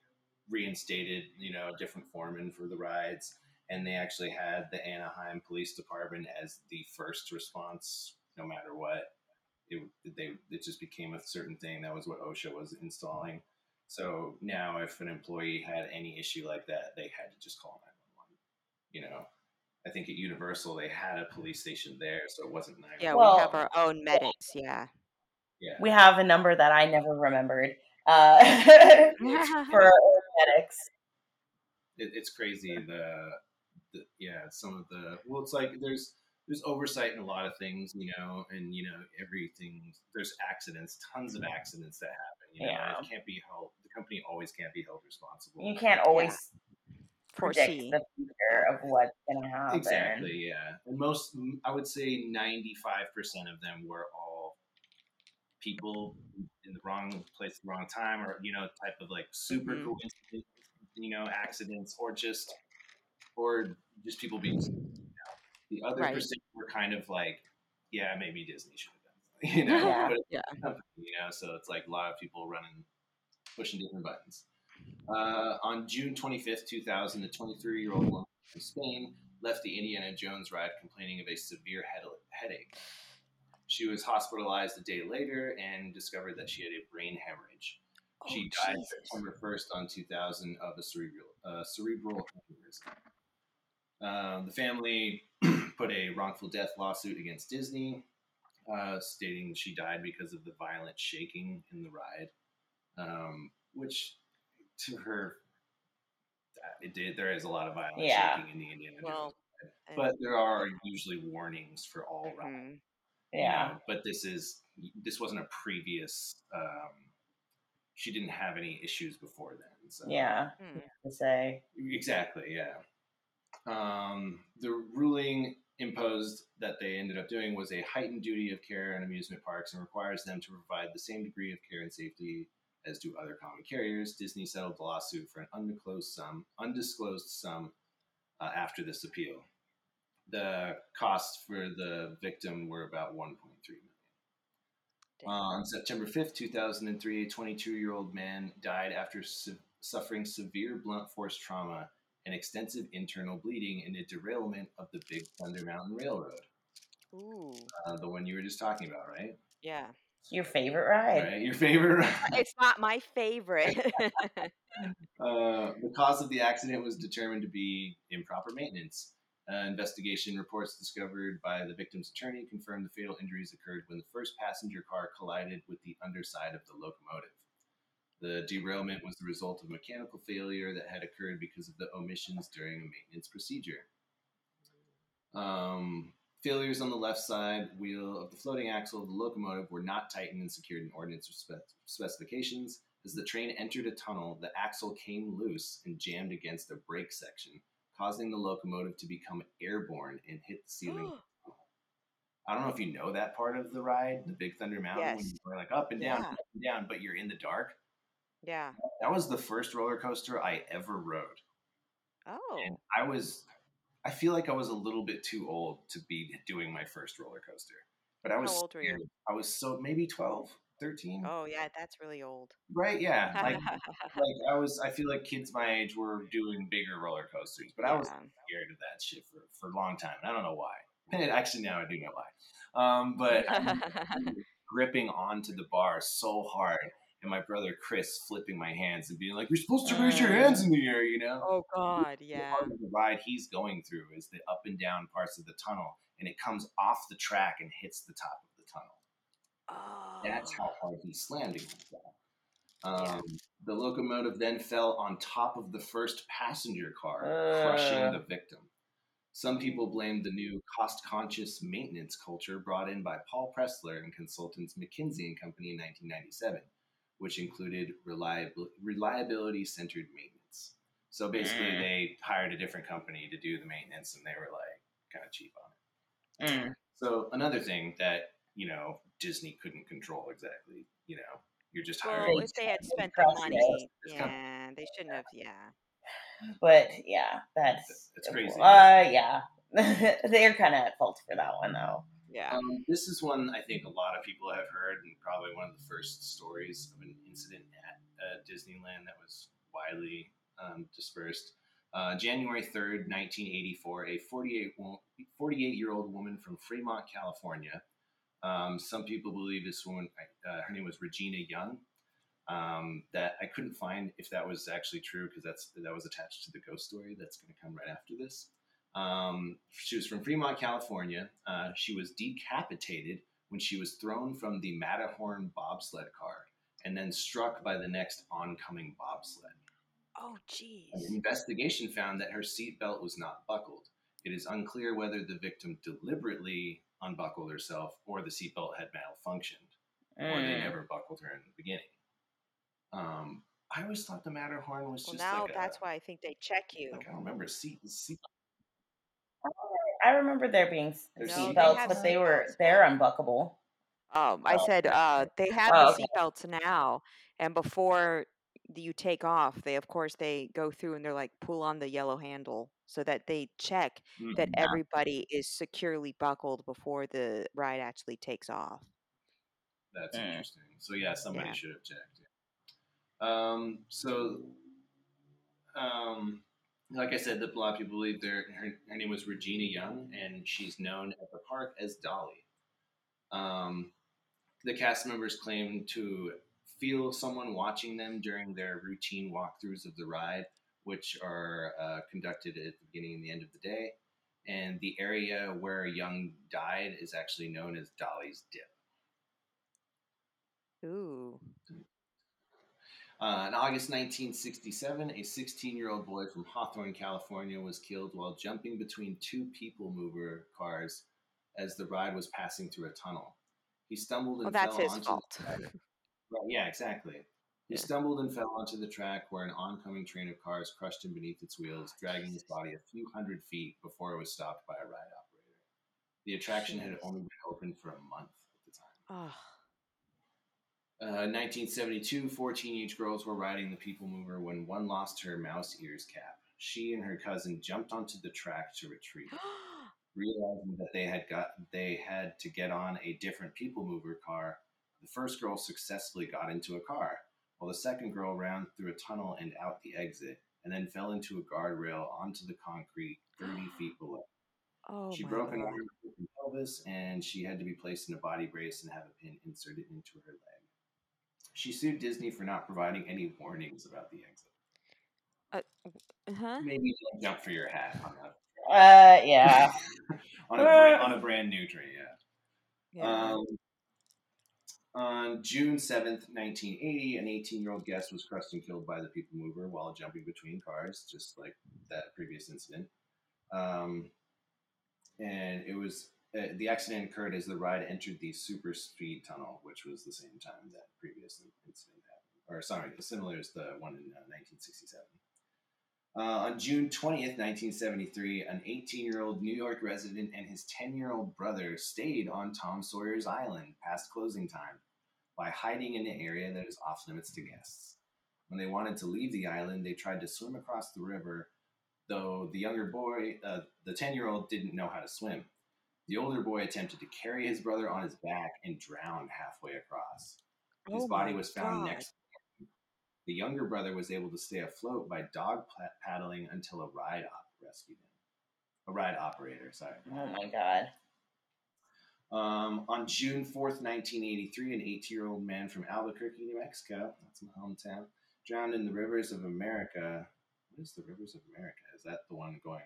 reinstated, you know, a different foreman for the rides, and they actually had the Anaheim Police Department as the first response, no matter what. It, they, it just became a certain thing. That was what OSHA was installing. So now, if an employee had any issue like that, they had to just call 911. You know, I think at Universal they had a police station there, so it wasn't 911. Yeah, Well- we have our own medics. Yeah. Yeah. We have a number that I never remembered uh, [laughs] [laughs] [laughs] for our own medics. it, it's crazy the, the yeah some of the well it's like there's there's oversight in a lot of things you know and you know everything there's accidents tons of accidents that happen you know Yeah. it can't be held the company always can't be held responsible You can't always predict Foresee. the future of what's going to happen. exactly yeah and most i would say 95% of them were all people in the wrong place at the wrong time or you know type of like super Mhm. coincident you know accidents or just or just people being you know? the other Right. percent were kind of like yeah maybe disney should have done something, [laughs] you know Yeah. Yeah. company, you know so it's like a lot of people running pushing different buttons uh, on june 25th 2000 a 23 year old woman from spain left the indiana jones ride complaining of a severe head- headache she was hospitalized a day later and discovered that she had a brain hemorrhage she Oh, died Jesus. September 1st on 2000 of a cerebral, uh, cerebral aneurysm. Um, the family [clears throat] put a wrongful death lawsuit against Disney, uh, stating she died because of the violent shaking in the ride, um, which to her, it did. There is a lot of violent Yeah. shaking in the Indiana Well, Jones, and- but there are usually warnings for all rides Mhm. you Yeah. know, but this is this wasn't a previous um she didn't have any issues before then so Yeah. To say. exactly yeah um the ruling imposed that they ended up doing was a heightened duty of care in amusement parks and requires them to provide the same degree of care and safety as do other common carriers. Disney settled the lawsuit for an undisclosed sum, undisclosed sum uh, after this appeal. The costs for the victim were about 1.3 million. Damn. On September 5th, 2003, a 22 year old man died after su- suffering severe blunt force trauma and extensive internal bleeding in a derailment of the Big Thunder Mountain Railroad. Ooh, Uh, the one you were just talking about, right? yeah. Your favorite ride? Right, your favorite. [laughs] It's not my favorite. [laughs] Uh, the cause of the accident was determined to be improper maintenance. Uh, investigation reports discovered by the victim's attorney confirmed the fatal injuries occurred when the first passenger car collided with the underside of the locomotive. The derailment was the result of mechanical failure that had occurred because of the omissions during a maintenance procedure. Um, failures on the left side wheel of the floating axle of the locomotive were not tightened and secured in ordnance spec- specifications. As the train entered a tunnel, the axle came loose and jammed against a brake section, causing the locomotive to become airborne and hit the ceiling. Oh. I don't know if you know that part of the ride, the Big Thunder Mountain, when Yes. you're like up and down, Yeah. up and down, but you're in the dark. yeah. That was the first roller coaster I ever rode. Oh. And I was, I feel like I was a little bit too old to be doing my first roller coaster. But I was, old were you? scared. I was so maybe 12, 13. Oh, yeah. That's really old. Right? Yeah. Like, [laughs] like I was, I feel like kids my age were doing bigger roller coasters, but I was scared of that shit for, for a long time. I don't know why. And it actually, now I do know why. Um, but [laughs] gripping onto the bar so hard, and my brother Chris flipping my hands and being like, "You're supposed to raise your hands in the air," you know. oh God, yeah. part of the ride he's going through is the up and down parts of the tunnel, and it comes off the track and hits the top of. Oh. That's how hard he slammed against that. Um, Yeah. The locomotive then fell on top of the first passenger car, crushing Uh. the victim. Some people blamed the new cost-conscious maintenance culture brought in by Paul Pressler and consultants McKinsey and Company in 1997, which included reliabil- reliability-centered maintenance. So basically, Mm. they hired a different company to do the maintenance, and they were like kind of cheap on it. Mm. So another thing that you know Disney couldn't control exactly. You know, you're just hiring. Well, if they had spent the money, it. It's com- yeah, they shouldn't have. Yeah. [sighs] But yeah, that's It's crazy. Uh, yeah, [laughs] they're kind of at fault for that one though. Yeah. Um, this is one I think a lot of people have heard, and probably one of the first stories of an incident at uh, Disneyland that was widely um, dispersed. Uh, January 3rd, 1984, a 48, 48 year old woman from Fremont, California. Um, some people believe this woman, uh, her name was Regina Young. Um, that I couldn't find if that was actually true because that's that was attached to the ghost story that's going to come right after this. Um, she was from Fremont, California. Uh, she was decapitated when she was thrown from the Matterhorn bobsled car and then struck by the next oncoming bobsled. Oh, geez. An investigation found that her seatbelt was not buckled. It is unclear whether the victim deliberately unbuckled herself or the seatbelt had malfunctioned or they Mm. never buckled her in the beginning. Um, I always thought the Matterhorn was Well, just now like that's a, why I think they check you. like I don't remember seat seat. I remember there being s- There's No, seatbelts, but they were seatbelts they're unbuckable. Um, I Oh, said uh, they have Oh, the okay. seatbelts now, and before you take off, they of course they go through and they're like pull on the yellow handle so that they check that Mhm. everybody is securely buckled before the ride actually takes off. That's Mm. interesting. So yeah, somebody Yeah. should have checked. Um, so, um, like I said, the a lot of people believe their her, her name was Regina Young, and she's known at the park as Dolly. Um, the cast members claim to feel someone watching them during their routine walkthroughs of the ride, which are uh, conducted at the beginning and the end of the day. And the area where Young died is actually known as Dolly's Dip. Ooh. Uh, in August 1967, a 16 year old boy from Hawthorne, California, was killed while jumping between two people mover cars as the ride was passing through a tunnel. He stumbled and Well, fell his onto fault. the. Right, yeah, exactly. He Yeah. stumbled and fell onto the track where an oncoming train of cars crushed him beneath its wheels, dragging his body a few hundred feet before it was stopped by a ride operator. The attraction had only been open for a month at the time. Oh. Uh, 1972, four teenage girls were riding the People Mover when one lost her mouse ears cap. She and her cousin jumped onto the track to retrieve it. [gasps] Realizing that they had got they had to get on a different People Mover car, the first girl successfully got into a car, while the second girl ran through a tunnel and out the exit, and then fell into a guardrail onto the concrete 30 [gasps] feet below. Oh she my broke an arm and pelvis, and she had to be placed in a body brace and have a pin inserted into her leg. She sued Disney for not providing any warnings about the exit. Uh Huh? Maybe don't jump for your hat on a Uh, yeah. [laughs] on a, brand, on a brand new tree. Yeah. Yeah. Um, on June 7th, 1980, an 18 year old guest was crushed and killed by the People Mover while jumping between cars, just like that previous incident. Um, and it was uh, the accident occurred as the ride entered the super speed tunnel, which was the same time that previous incident happened. Or, sorry, similar as the one in uh, 1967. Uh, on June 20th, 1973, an 18 year old New York resident and his 10 year old brother stayed on Tom Sawyer's Island past closing time by hiding in an area that is off limits to guests. When they wanted to leave the island, they tried to swim across the river, though the younger boy, uh, the 10 year old, didn't know how to swim. The older boy attempted to carry his brother on his back and drowned halfway across. His Oh body was found God. next. The younger brother was able to stay afloat by dog paddling until a ride op rescued him. A ride operator, sorry. Oh my god. Um, on June 4th, 1983, an 18 year old man from Albuquerque, New Mexico, that's my hometown, drowned in the rivers of America. What is the rivers of America? Is that the one going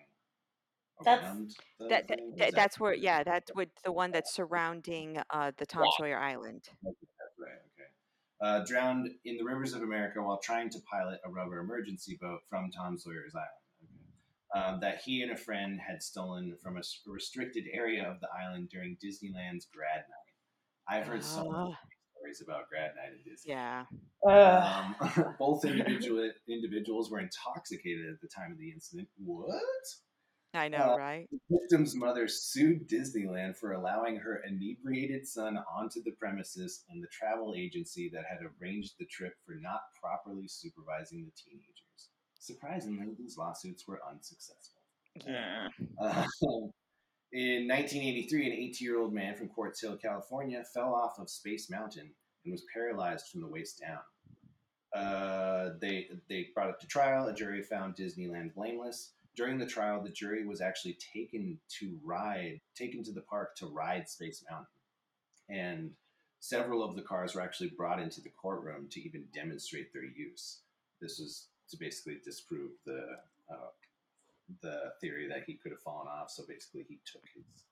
That's- around? the That, that, that- is that- that's where yeah that's what the one that's surrounding uh the Tom Yeah. Sawyer Island. Okay. Uh, drowned in the rivers of America while trying to pilot a rubber emergency boat from Tom Sawyer's Island. Okay. Um, that he and a friend had stolen from a restricted area of the island during Disneyland's Grad Night. I've heard so many Ah. stories about Grad Night at Disney. Yeah. Ugh. Um, [laughs] both individual, individuals were intoxicated at the time of the incident. What? I know, Uh, right? The victim's mother sued Disneyland for allowing her inebriated son onto the premises and the travel agency that had arranged the trip for not properly supervising the teenagers. Surprisingly, these lawsuits were unsuccessful. Yeah. Uh, in 1983, an 18 year old man from Quartz Hill, California, fell off of Space Mountain and was paralyzed from the waist down. Uh, they they brought it to trial. A jury found Disneyland blameless. During the trial, the jury was actually taken to ride, taken to the park to ride Space Mountain, and several of the cars were actually brought into the courtroom to even demonstrate their use. This was to basically disprove the uh, the theory that he could have fallen off. So basically, he took his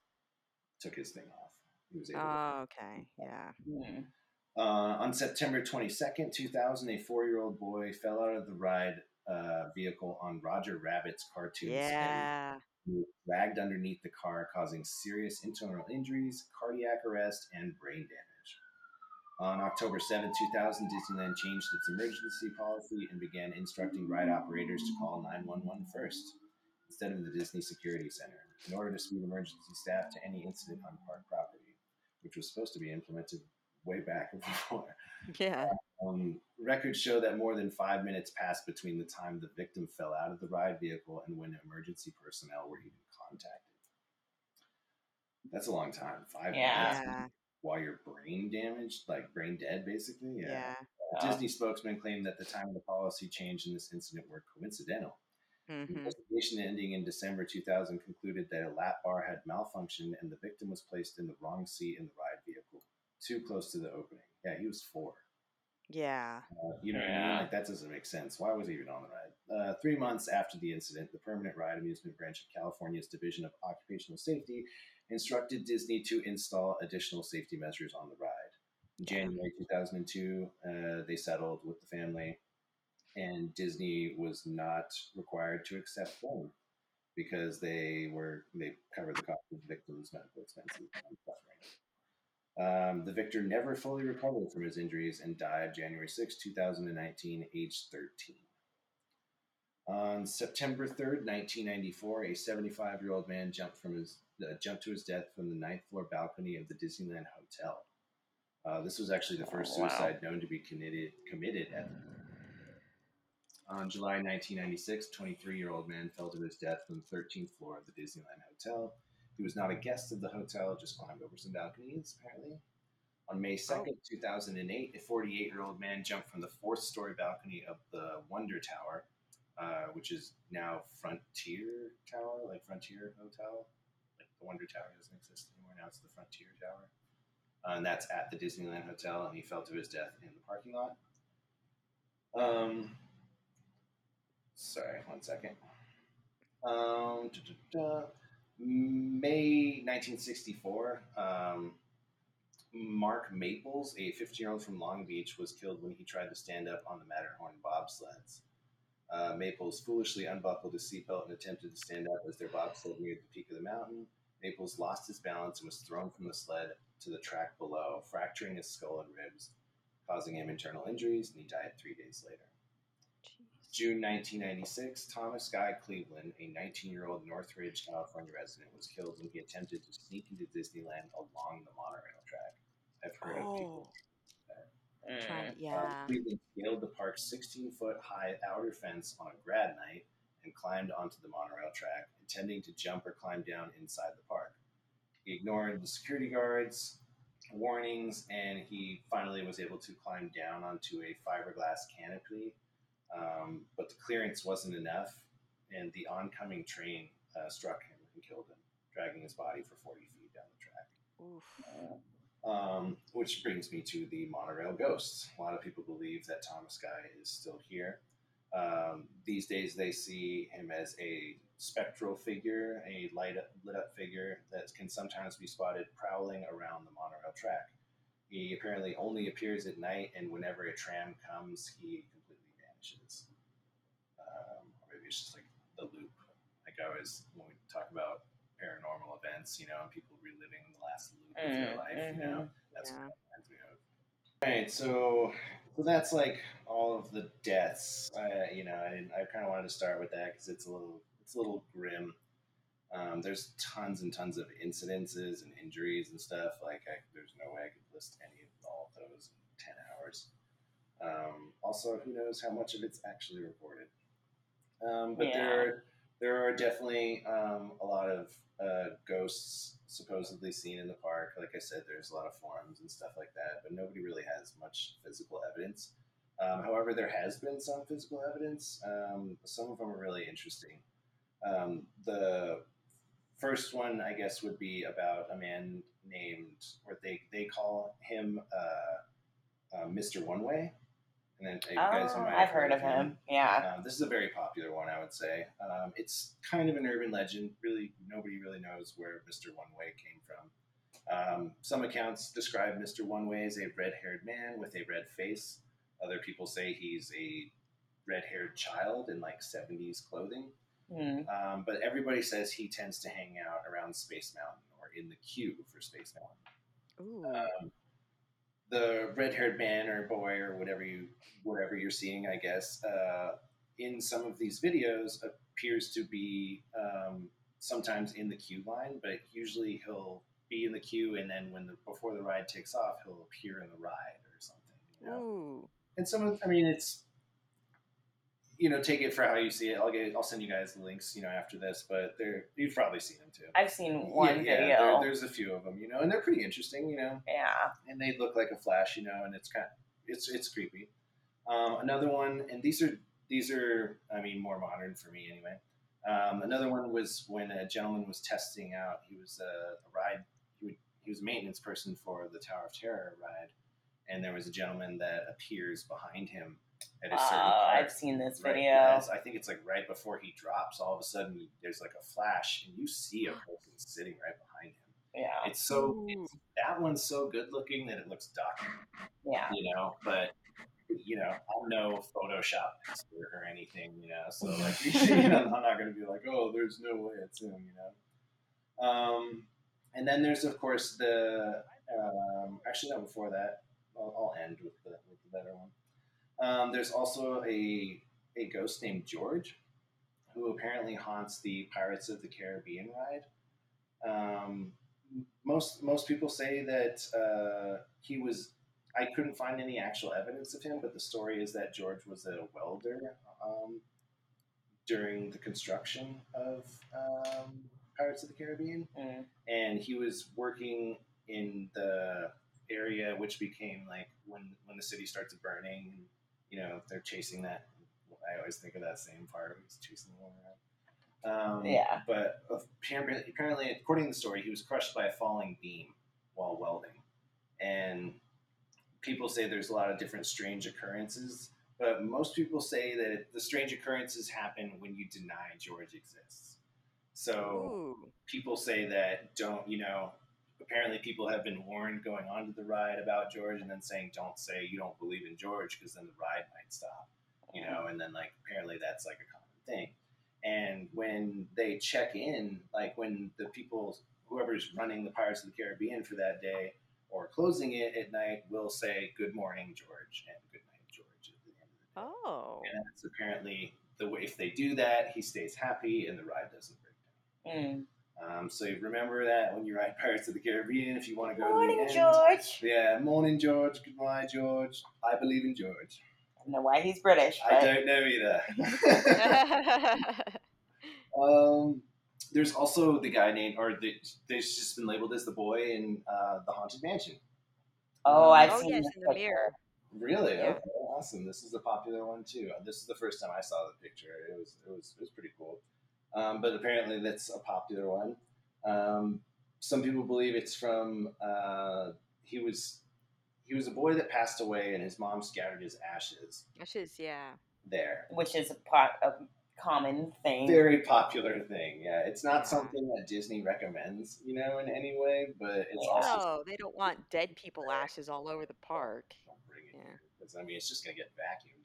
took his thing off. He was able. to Oh, okay. Yeah. Mm. uh, on September 22nd, 2000, a four year old boy fell out of the ride uh, vehicle on Roger Rabbit's cartoon spin. Yeah. Dragged underneath the car, causing serious internal injuries, cardiac arrest, and brain damage. On October 7, 2000, Disneyland changed its emergency policy and began instructing ride operators to call 911 first, instead of the Disney Security Center, in order to speed emergency staff to any incident on park property, which was supposed to be implemented way back [laughs] before. Yeah. Um, records show that more than five minutes passed between the time the victim fell out of the ride vehicle and when emergency personnel were even contacted. That's a long time. Five Yeah. minutes while you're brain damaged, like brain dead, basically. Yeah. A Disney spokesman claimed that the time of the policy change in this incident were coincidental. The hmm investigation ending in December 2000 concluded that a lap bar had malfunctioned and the victim was placed in the wrong seat in the ride vehicle, too close to the opening. Yeah, he was four. Yeah. Uh, you know what I mean? Yeah. Like that doesn't make sense. Why was he even on the ride? Uh, three months after the incident, the Permanent Ride Amusement Branch of California's Division of Occupational Safety instructed Disney to install additional safety measures on the ride. In January 2002, uh, they settled with the family, and Disney was not required to accept blame because they were they covered the cost of the victims' medical expenses and suffering. Um, the victor never fully recovered from his injuries and died January 6, 2019, aged 13. On September 3rd, 1994, a 75 year old man jumped, from his, uh, jumped to his death from the ninth floor balcony of the Disneyland Hotel. Uh, this was actually the first Oh, wow. suicide known to be committed committed at the on July 1996, 23 year old man fell to his death from the 13th floor of the Disneyland Hotel. He was not a guest of the hotel, just climbed over some balconies, apparently. On May 2nd, 2008, a 48 year old man jumped from the fourth story balcony of the Wonder Tower, uh, which is now Frontier Tower, like Frontier Hotel. Like the Wonder Tower doesn't exist anymore, now it's the Frontier Tower. Uh, and that's at the Disneyland Hotel, and he fell to his death in the parking lot. Um, sorry, one second. Um. May 1964, um, Mark Maples, a 15 year old from Long Beach, was killed when he tried to stand up on the Matterhorn bobsleds. Uh, Maples foolishly unbuckled his seatbelt and attempted to stand up as their bobsled neared the peak of the mountain. Maples lost his balance and was thrown from the sled to the track below, fracturing his skull and ribs, causing him internal injuries, and he died three days later. June 1996, Thomas Guy Cleveland, a 19 year old Northridge, California resident, was killed when he attempted to sneak into Disneyland along the monorail track. I've heard of people. Oh, trying, Mm. yeah. Uh, Cleveland scaled the park's 16 foot high outer fence on a grad night and climbed onto the monorail track, intending to jump or climb down inside the park. He ignored the security guards' warnings and he finally was able to climb down onto a fiberglass canopy. Um, but the clearance wasn't enough, and the oncoming train uh, struck him and killed him, dragging his body for 40 feet down the track. Oof. Um, which brings me to the monorail ghost. A lot of people believe that Thomas Guy is still here. Um, these days, they see him as a spectral figure, a light up, lit up figure that can sometimes be spotted prowling around the monorail track. He apparently only appears at night, and whenever a tram comes, he vanishes. Um, or maybe it's just like the loop. Like I always, when we talk about paranormal events, you know, and people reliving the last loop of their Mm, life, you know, that's Yeah. what reminds me of. All right, so so that's like all of the deaths. I, you know, I I kind of wanted to start with that because it's a little it's a little grim. Um, there's tons and tons of incidences and injuries and stuff. Like, I, there's no way I could list any of all of those in ten hours. Um, also, who knows how much of it's actually reported? Um, but Yeah. there are there are definitely um, a lot of uh, ghosts supposedly seen in the park. Like I said, there's a lot of forums and stuff like that, but nobody really has much physical evidence. Um, however, there has been some physical evidence. Um, some of them are really interesting. Um, the first one, I guess, would be about a man named, or they, they call him uh, uh, Mr. One Way. And then you guys Oh, might I've heard of him. Yeah. um, this is a very popular one, I would say. Um, it's kind of an urban legend. Really, nobody really knows where Mr. One Way came from. Um, some accounts describe Mr. One Way as a red haired man with a red face. Other people say he's a red haired child in like 70s clothing. Mm. Um, but everybody says he tends to hang out around Space Mountain or in the queue for Space Mountain Ooh. um, the red-haired man or boy or whatever you whatever you're seeing, I guess, uh, in some of these videos appears to be um, sometimes in the queue line, but usually he'll be in the queue and then when the before the ride takes off, he'll appear in the ride or something. You know? Ooh. And some of, I mean, it's you know, take it for how you see it. I'll get, I'll send you guys the links, you know, after this. But they're you've probably seen them too. I've seen one Yeah, yeah, video. there- there's a few of them, you know, and they're pretty interesting, you know yeah. and they look like a flash, you know, and it's kind of, it's it's creepy. Um, another one, and these are these are I mean more modern for me anyway. Um, another one was when a gentleman was testing out. He was a, a ride. He would he was a maintenance person for the Tower of Terror ride, and there was a gentleman that appears behind him at a certain Oh, part. I've seen this right video. as- I think it's like right before he drops. All of a sudden, there's like a flash, and you see a [gasps] person sitting right behind him. Yeah. It's so it's, that one's so good looking that it looks dark Yeah. you know, but you know, I'm no Photoshop expert or anything, you know, so [laughs] like, [laughs] you know, I'm not going to be like, oh, there's no way it's him, you know. Um, and then there's of course the um, actually no before that I'll, I'll end with the with the better one. Um, there's also a a ghost named George, who apparently haunts the Pirates of the Caribbean ride. Um, most most people say that uh, he was. I couldn't find any actual evidence of him, but the story is that George was a welder um, during the construction of um, Pirates of the Caribbean, Mm. and he was working in the area which became like when when the city starts burning. You know, they're chasing that. I always think of that same part. Of he's chasing the one around. Um, Yeah. But apparently, apparently, according to the story, he was crushed by a falling beam while welding, and people say there's a lot of different strange occurrences. But most people say that the strange occurrences happen when you deny George exists. So Ooh. people say that don't you know apparently people have been warned going onto the ride about george and then saying don't say you don't believe in george because then the ride might stop you know and then like apparently that's like a common thing and when they check in like when the people whoever's running the pirates of the caribbean for that day or closing it at night will say good morning george and good night george at the end of the day Oh. and that's apparently the way if they do that he stays happy and the ride doesn't break down Mm. Um, so remember that when you ride [laughs] Pirates of the Caribbean, if you want to go Morning, to the end. George. Yeah, morning, George. Goodbye, George. I believe in George. I don't know why he's British, I don't know either. [laughs] [laughs] um, there's also the guy named, or the, there's just been labeled as the boy in uh, the Haunted Mansion. oh, I've oh seen yes, in the mirror. Really? Yeah. Okay, awesome. This is a popular one too. This is the first time I saw the picture. It was it was it was pretty cool. Um, but apparently that's a popular one. Um, some people believe it's from uh, he was he was a boy that passed away and his mom scattered his ashes Ashes, yeah. there. which is a, pot, a common thing. Very popular thing. Yeah, it's not Yeah. something that Disney recommends, you know, in any way. But it's Yeah. also No, they don't want dead people ashes all over the park. don't bring it Yeah. here, 'cause, I mean, it's just gonna get vacuumed.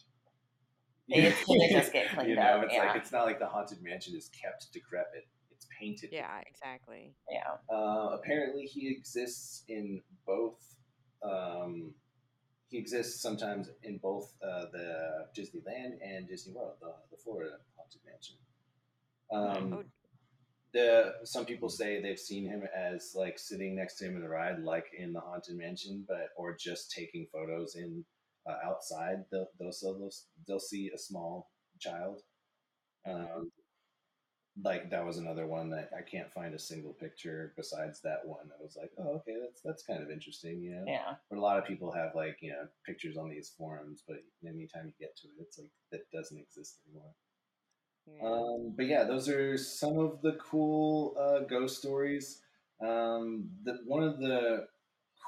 It's gonna [laughs] just get cleaned you know, up, It's yeah. like it's not like the haunted mansion is kept decrepit. It's painted. Yeah, exactly. yeah. Uh, apparently, he exists in both. Um, he exists sometimes in both uh, the Disneyland and Disney World, the, the Florida haunted mansion. Um, Oh. the some people say they've seen him as like sitting next to him in the ride, like in the haunted mansion, but or just taking photos in uh, outside. They'll, they'll they'll they'll see a small child. Um, like that was another one that I can't find a single picture besides that one. I was like, oh, okay, that's that's kind of interesting, you know. Yeah. But a lot of people have like you know pictures on these forums, but anytime you get to it, it's like that doesn't exist anymore. Yeah. Um, but yeah, those are some of the cool uh, ghost stories. Um, the one of the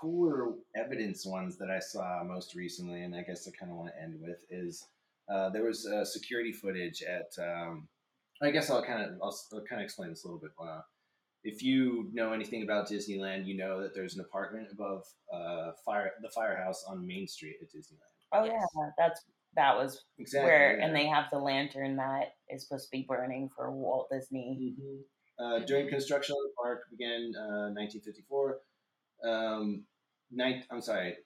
cooler evidence ones that I saw most recently, and I guess I kind of want to end with, is uh, there was uh, security footage at. Um, I guess I'll kind of I'll, I'll kind of explain this a little bit. Uh, if you know anything about Disneyland, you know that there's an apartment above uh, fire the firehouse on Main Street at Disneyland. Oh Yes. yeah, that's that was Exactly. where, yeah. and they have the lantern that is supposed to be burning for Walt Disney. Mm-hmm. Uh, during construction of the park began uh, 1954. Um, nine, I'm sorry,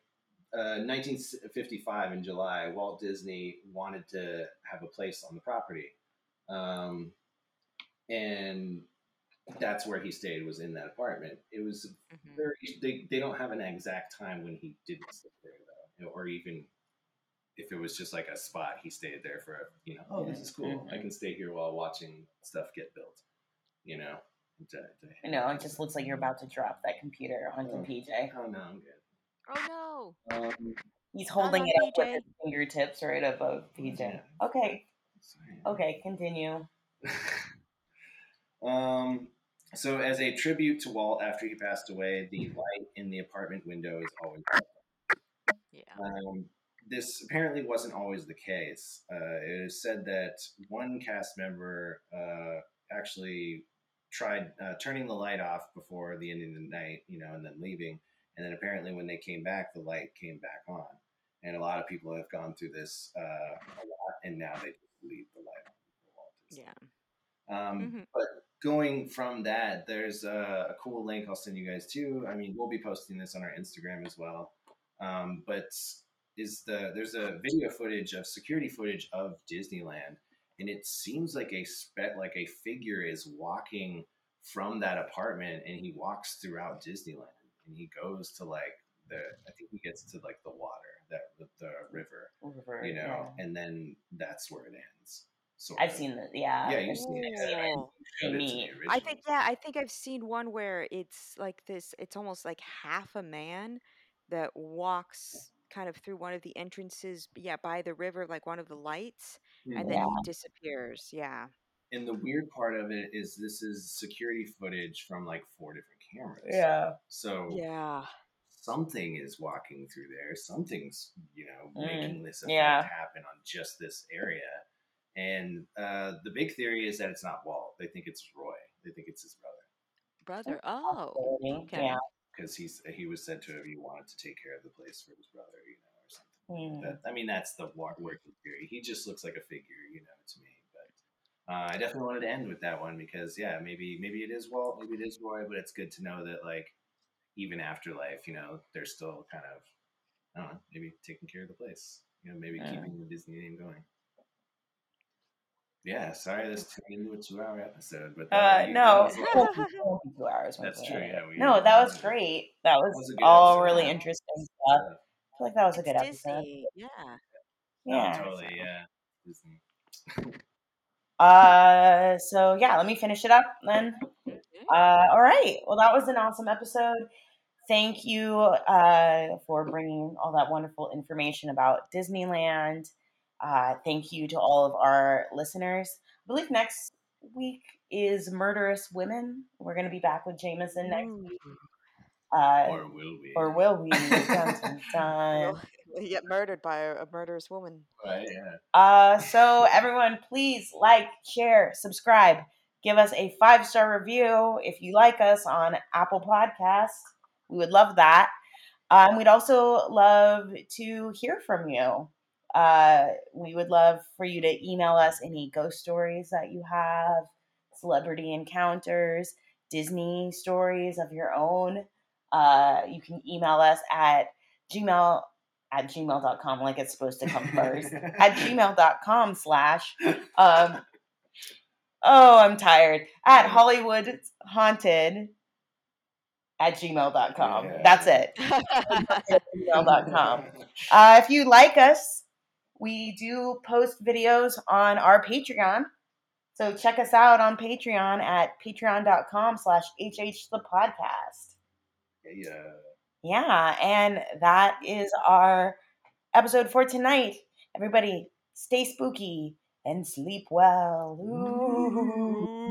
uh, 1955 in July, Walt Disney wanted to have a place on the property, um, and that's where he stayed. Was in that apartment. It was Mhm. very. They, they don't have an exact time when he didn't stay there though, or even if it was just like a spot he stayed there for. You know, oh, this is cool. I can stay here while watching stuff get built. You know. To- to- You know, it just looks like you're about to drop that computer onto Oh. PJ. Oh no, I'm good. Oh Um, He's holding on, it up with PJ. his fingertips right above PJ. Yeah. Okay, sorry. okay, continue. [laughs] um, so as a tribute to Walt after he passed away, the light in the apartment window is always on. [laughs] yeah. Um, this apparently wasn't always the case. Uh, it is said that one cast member uh, actually tried uh, turning the light off before the end of the night, you know, and then leaving. And then apparently, when they came back, the light came back on. And a lot of people have gone through this uh, a lot, and now they just leave the light on. for Walt Disney. Yeah. Um, Mhm. But going from that, there's a, a cool link I'll send you guys too. I mean, we'll be posting this on our Instagram as well. Um, but is the there's a video footage of security footage of Disneyland, and it seems like a spe- like a figure is walking from that apartment, and he walks throughout Disneyland, and he goes to like the I think he gets to like the water, that the, the river, River, you know, yeah. and then that's where it ends. Sort I've of. seen that. Yeah. Yeah, you've seen it. I've it. It Me. I think yeah, I think I've seen one where it's like this. It's almost like half a man that walks kind of through one of the entrances. Yeah, by the river, like one of the lights, and then Yeah. he disappears. Yeah. And the weird part of it is this is security footage from like four different cameras. Yeah. So Yeah. something is walking through there. Something's you know Mm, making this effect yeah. happen on just this area. And uh, the big theory is that it's not Walt. They think it's Roy. They think it's his brother Brother. [laughs] Oh. Okay. Yeah. because he's he was said to have he wanted to take care of the place for his brother, you know. Mm. That, I mean, that's the working theory. He just looks like a figure, you know, to me. But uh, I definitely wanted to end with that one because, yeah, maybe maybe it is Walt, maybe it is Roy, but it's good to know that like even afterlife, you know, they're still kind of I don't know, maybe taking care of the place, you know, maybe Yeah. keeping the Disney name going. Yeah, sorry this turned into a two-hour episode, but Uh, no, that [laughs] was- it won't be- it won't be two hours. That's true, yeah, we- no, that was great. That was, was all episode. really interesting stuff. I feel like that was a It's good episode. Disney. Yeah. No, Yeah. totally, so- yeah. Disney. [laughs] Uh, so yeah, let me finish it up then. Uh, all right. Well, that was an awesome episode. Thank you uh, for bringing all that wonderful information about Disneyland. Uh, thank you to all of our listeners. I believe next week is Murderous Women. We're going to be back with Jameson next Ooh. Uh, Or will we? or will we? dun, [laughs] dun, dun. Will get murdered by a, a murderous woman? Right, yeah. Uh, so everyone, please like, share, subscribe, give us a five star review if you like us on Apple Podcasts. We would love that. Um, we'd also love to hear from you. Uh, we would love for you to email us any ghost stories that you have, celebrity encounters, Disney stories of your own. Uh, you can email us at gmail at gmail.com like it's supposed to come first. [laughs] At gmail.com slash um oh i'm tired. At hollywood haunted at gmail.com Yeah. that's it. [laughs] gmail.com uh, if you like us we do post videos on our patreon. So check us out on patreon at patreon.com slash hh the podcast yeah. yeah, and that is our episode for tonight. Everybody, stay spooky and sleep well. Ooh.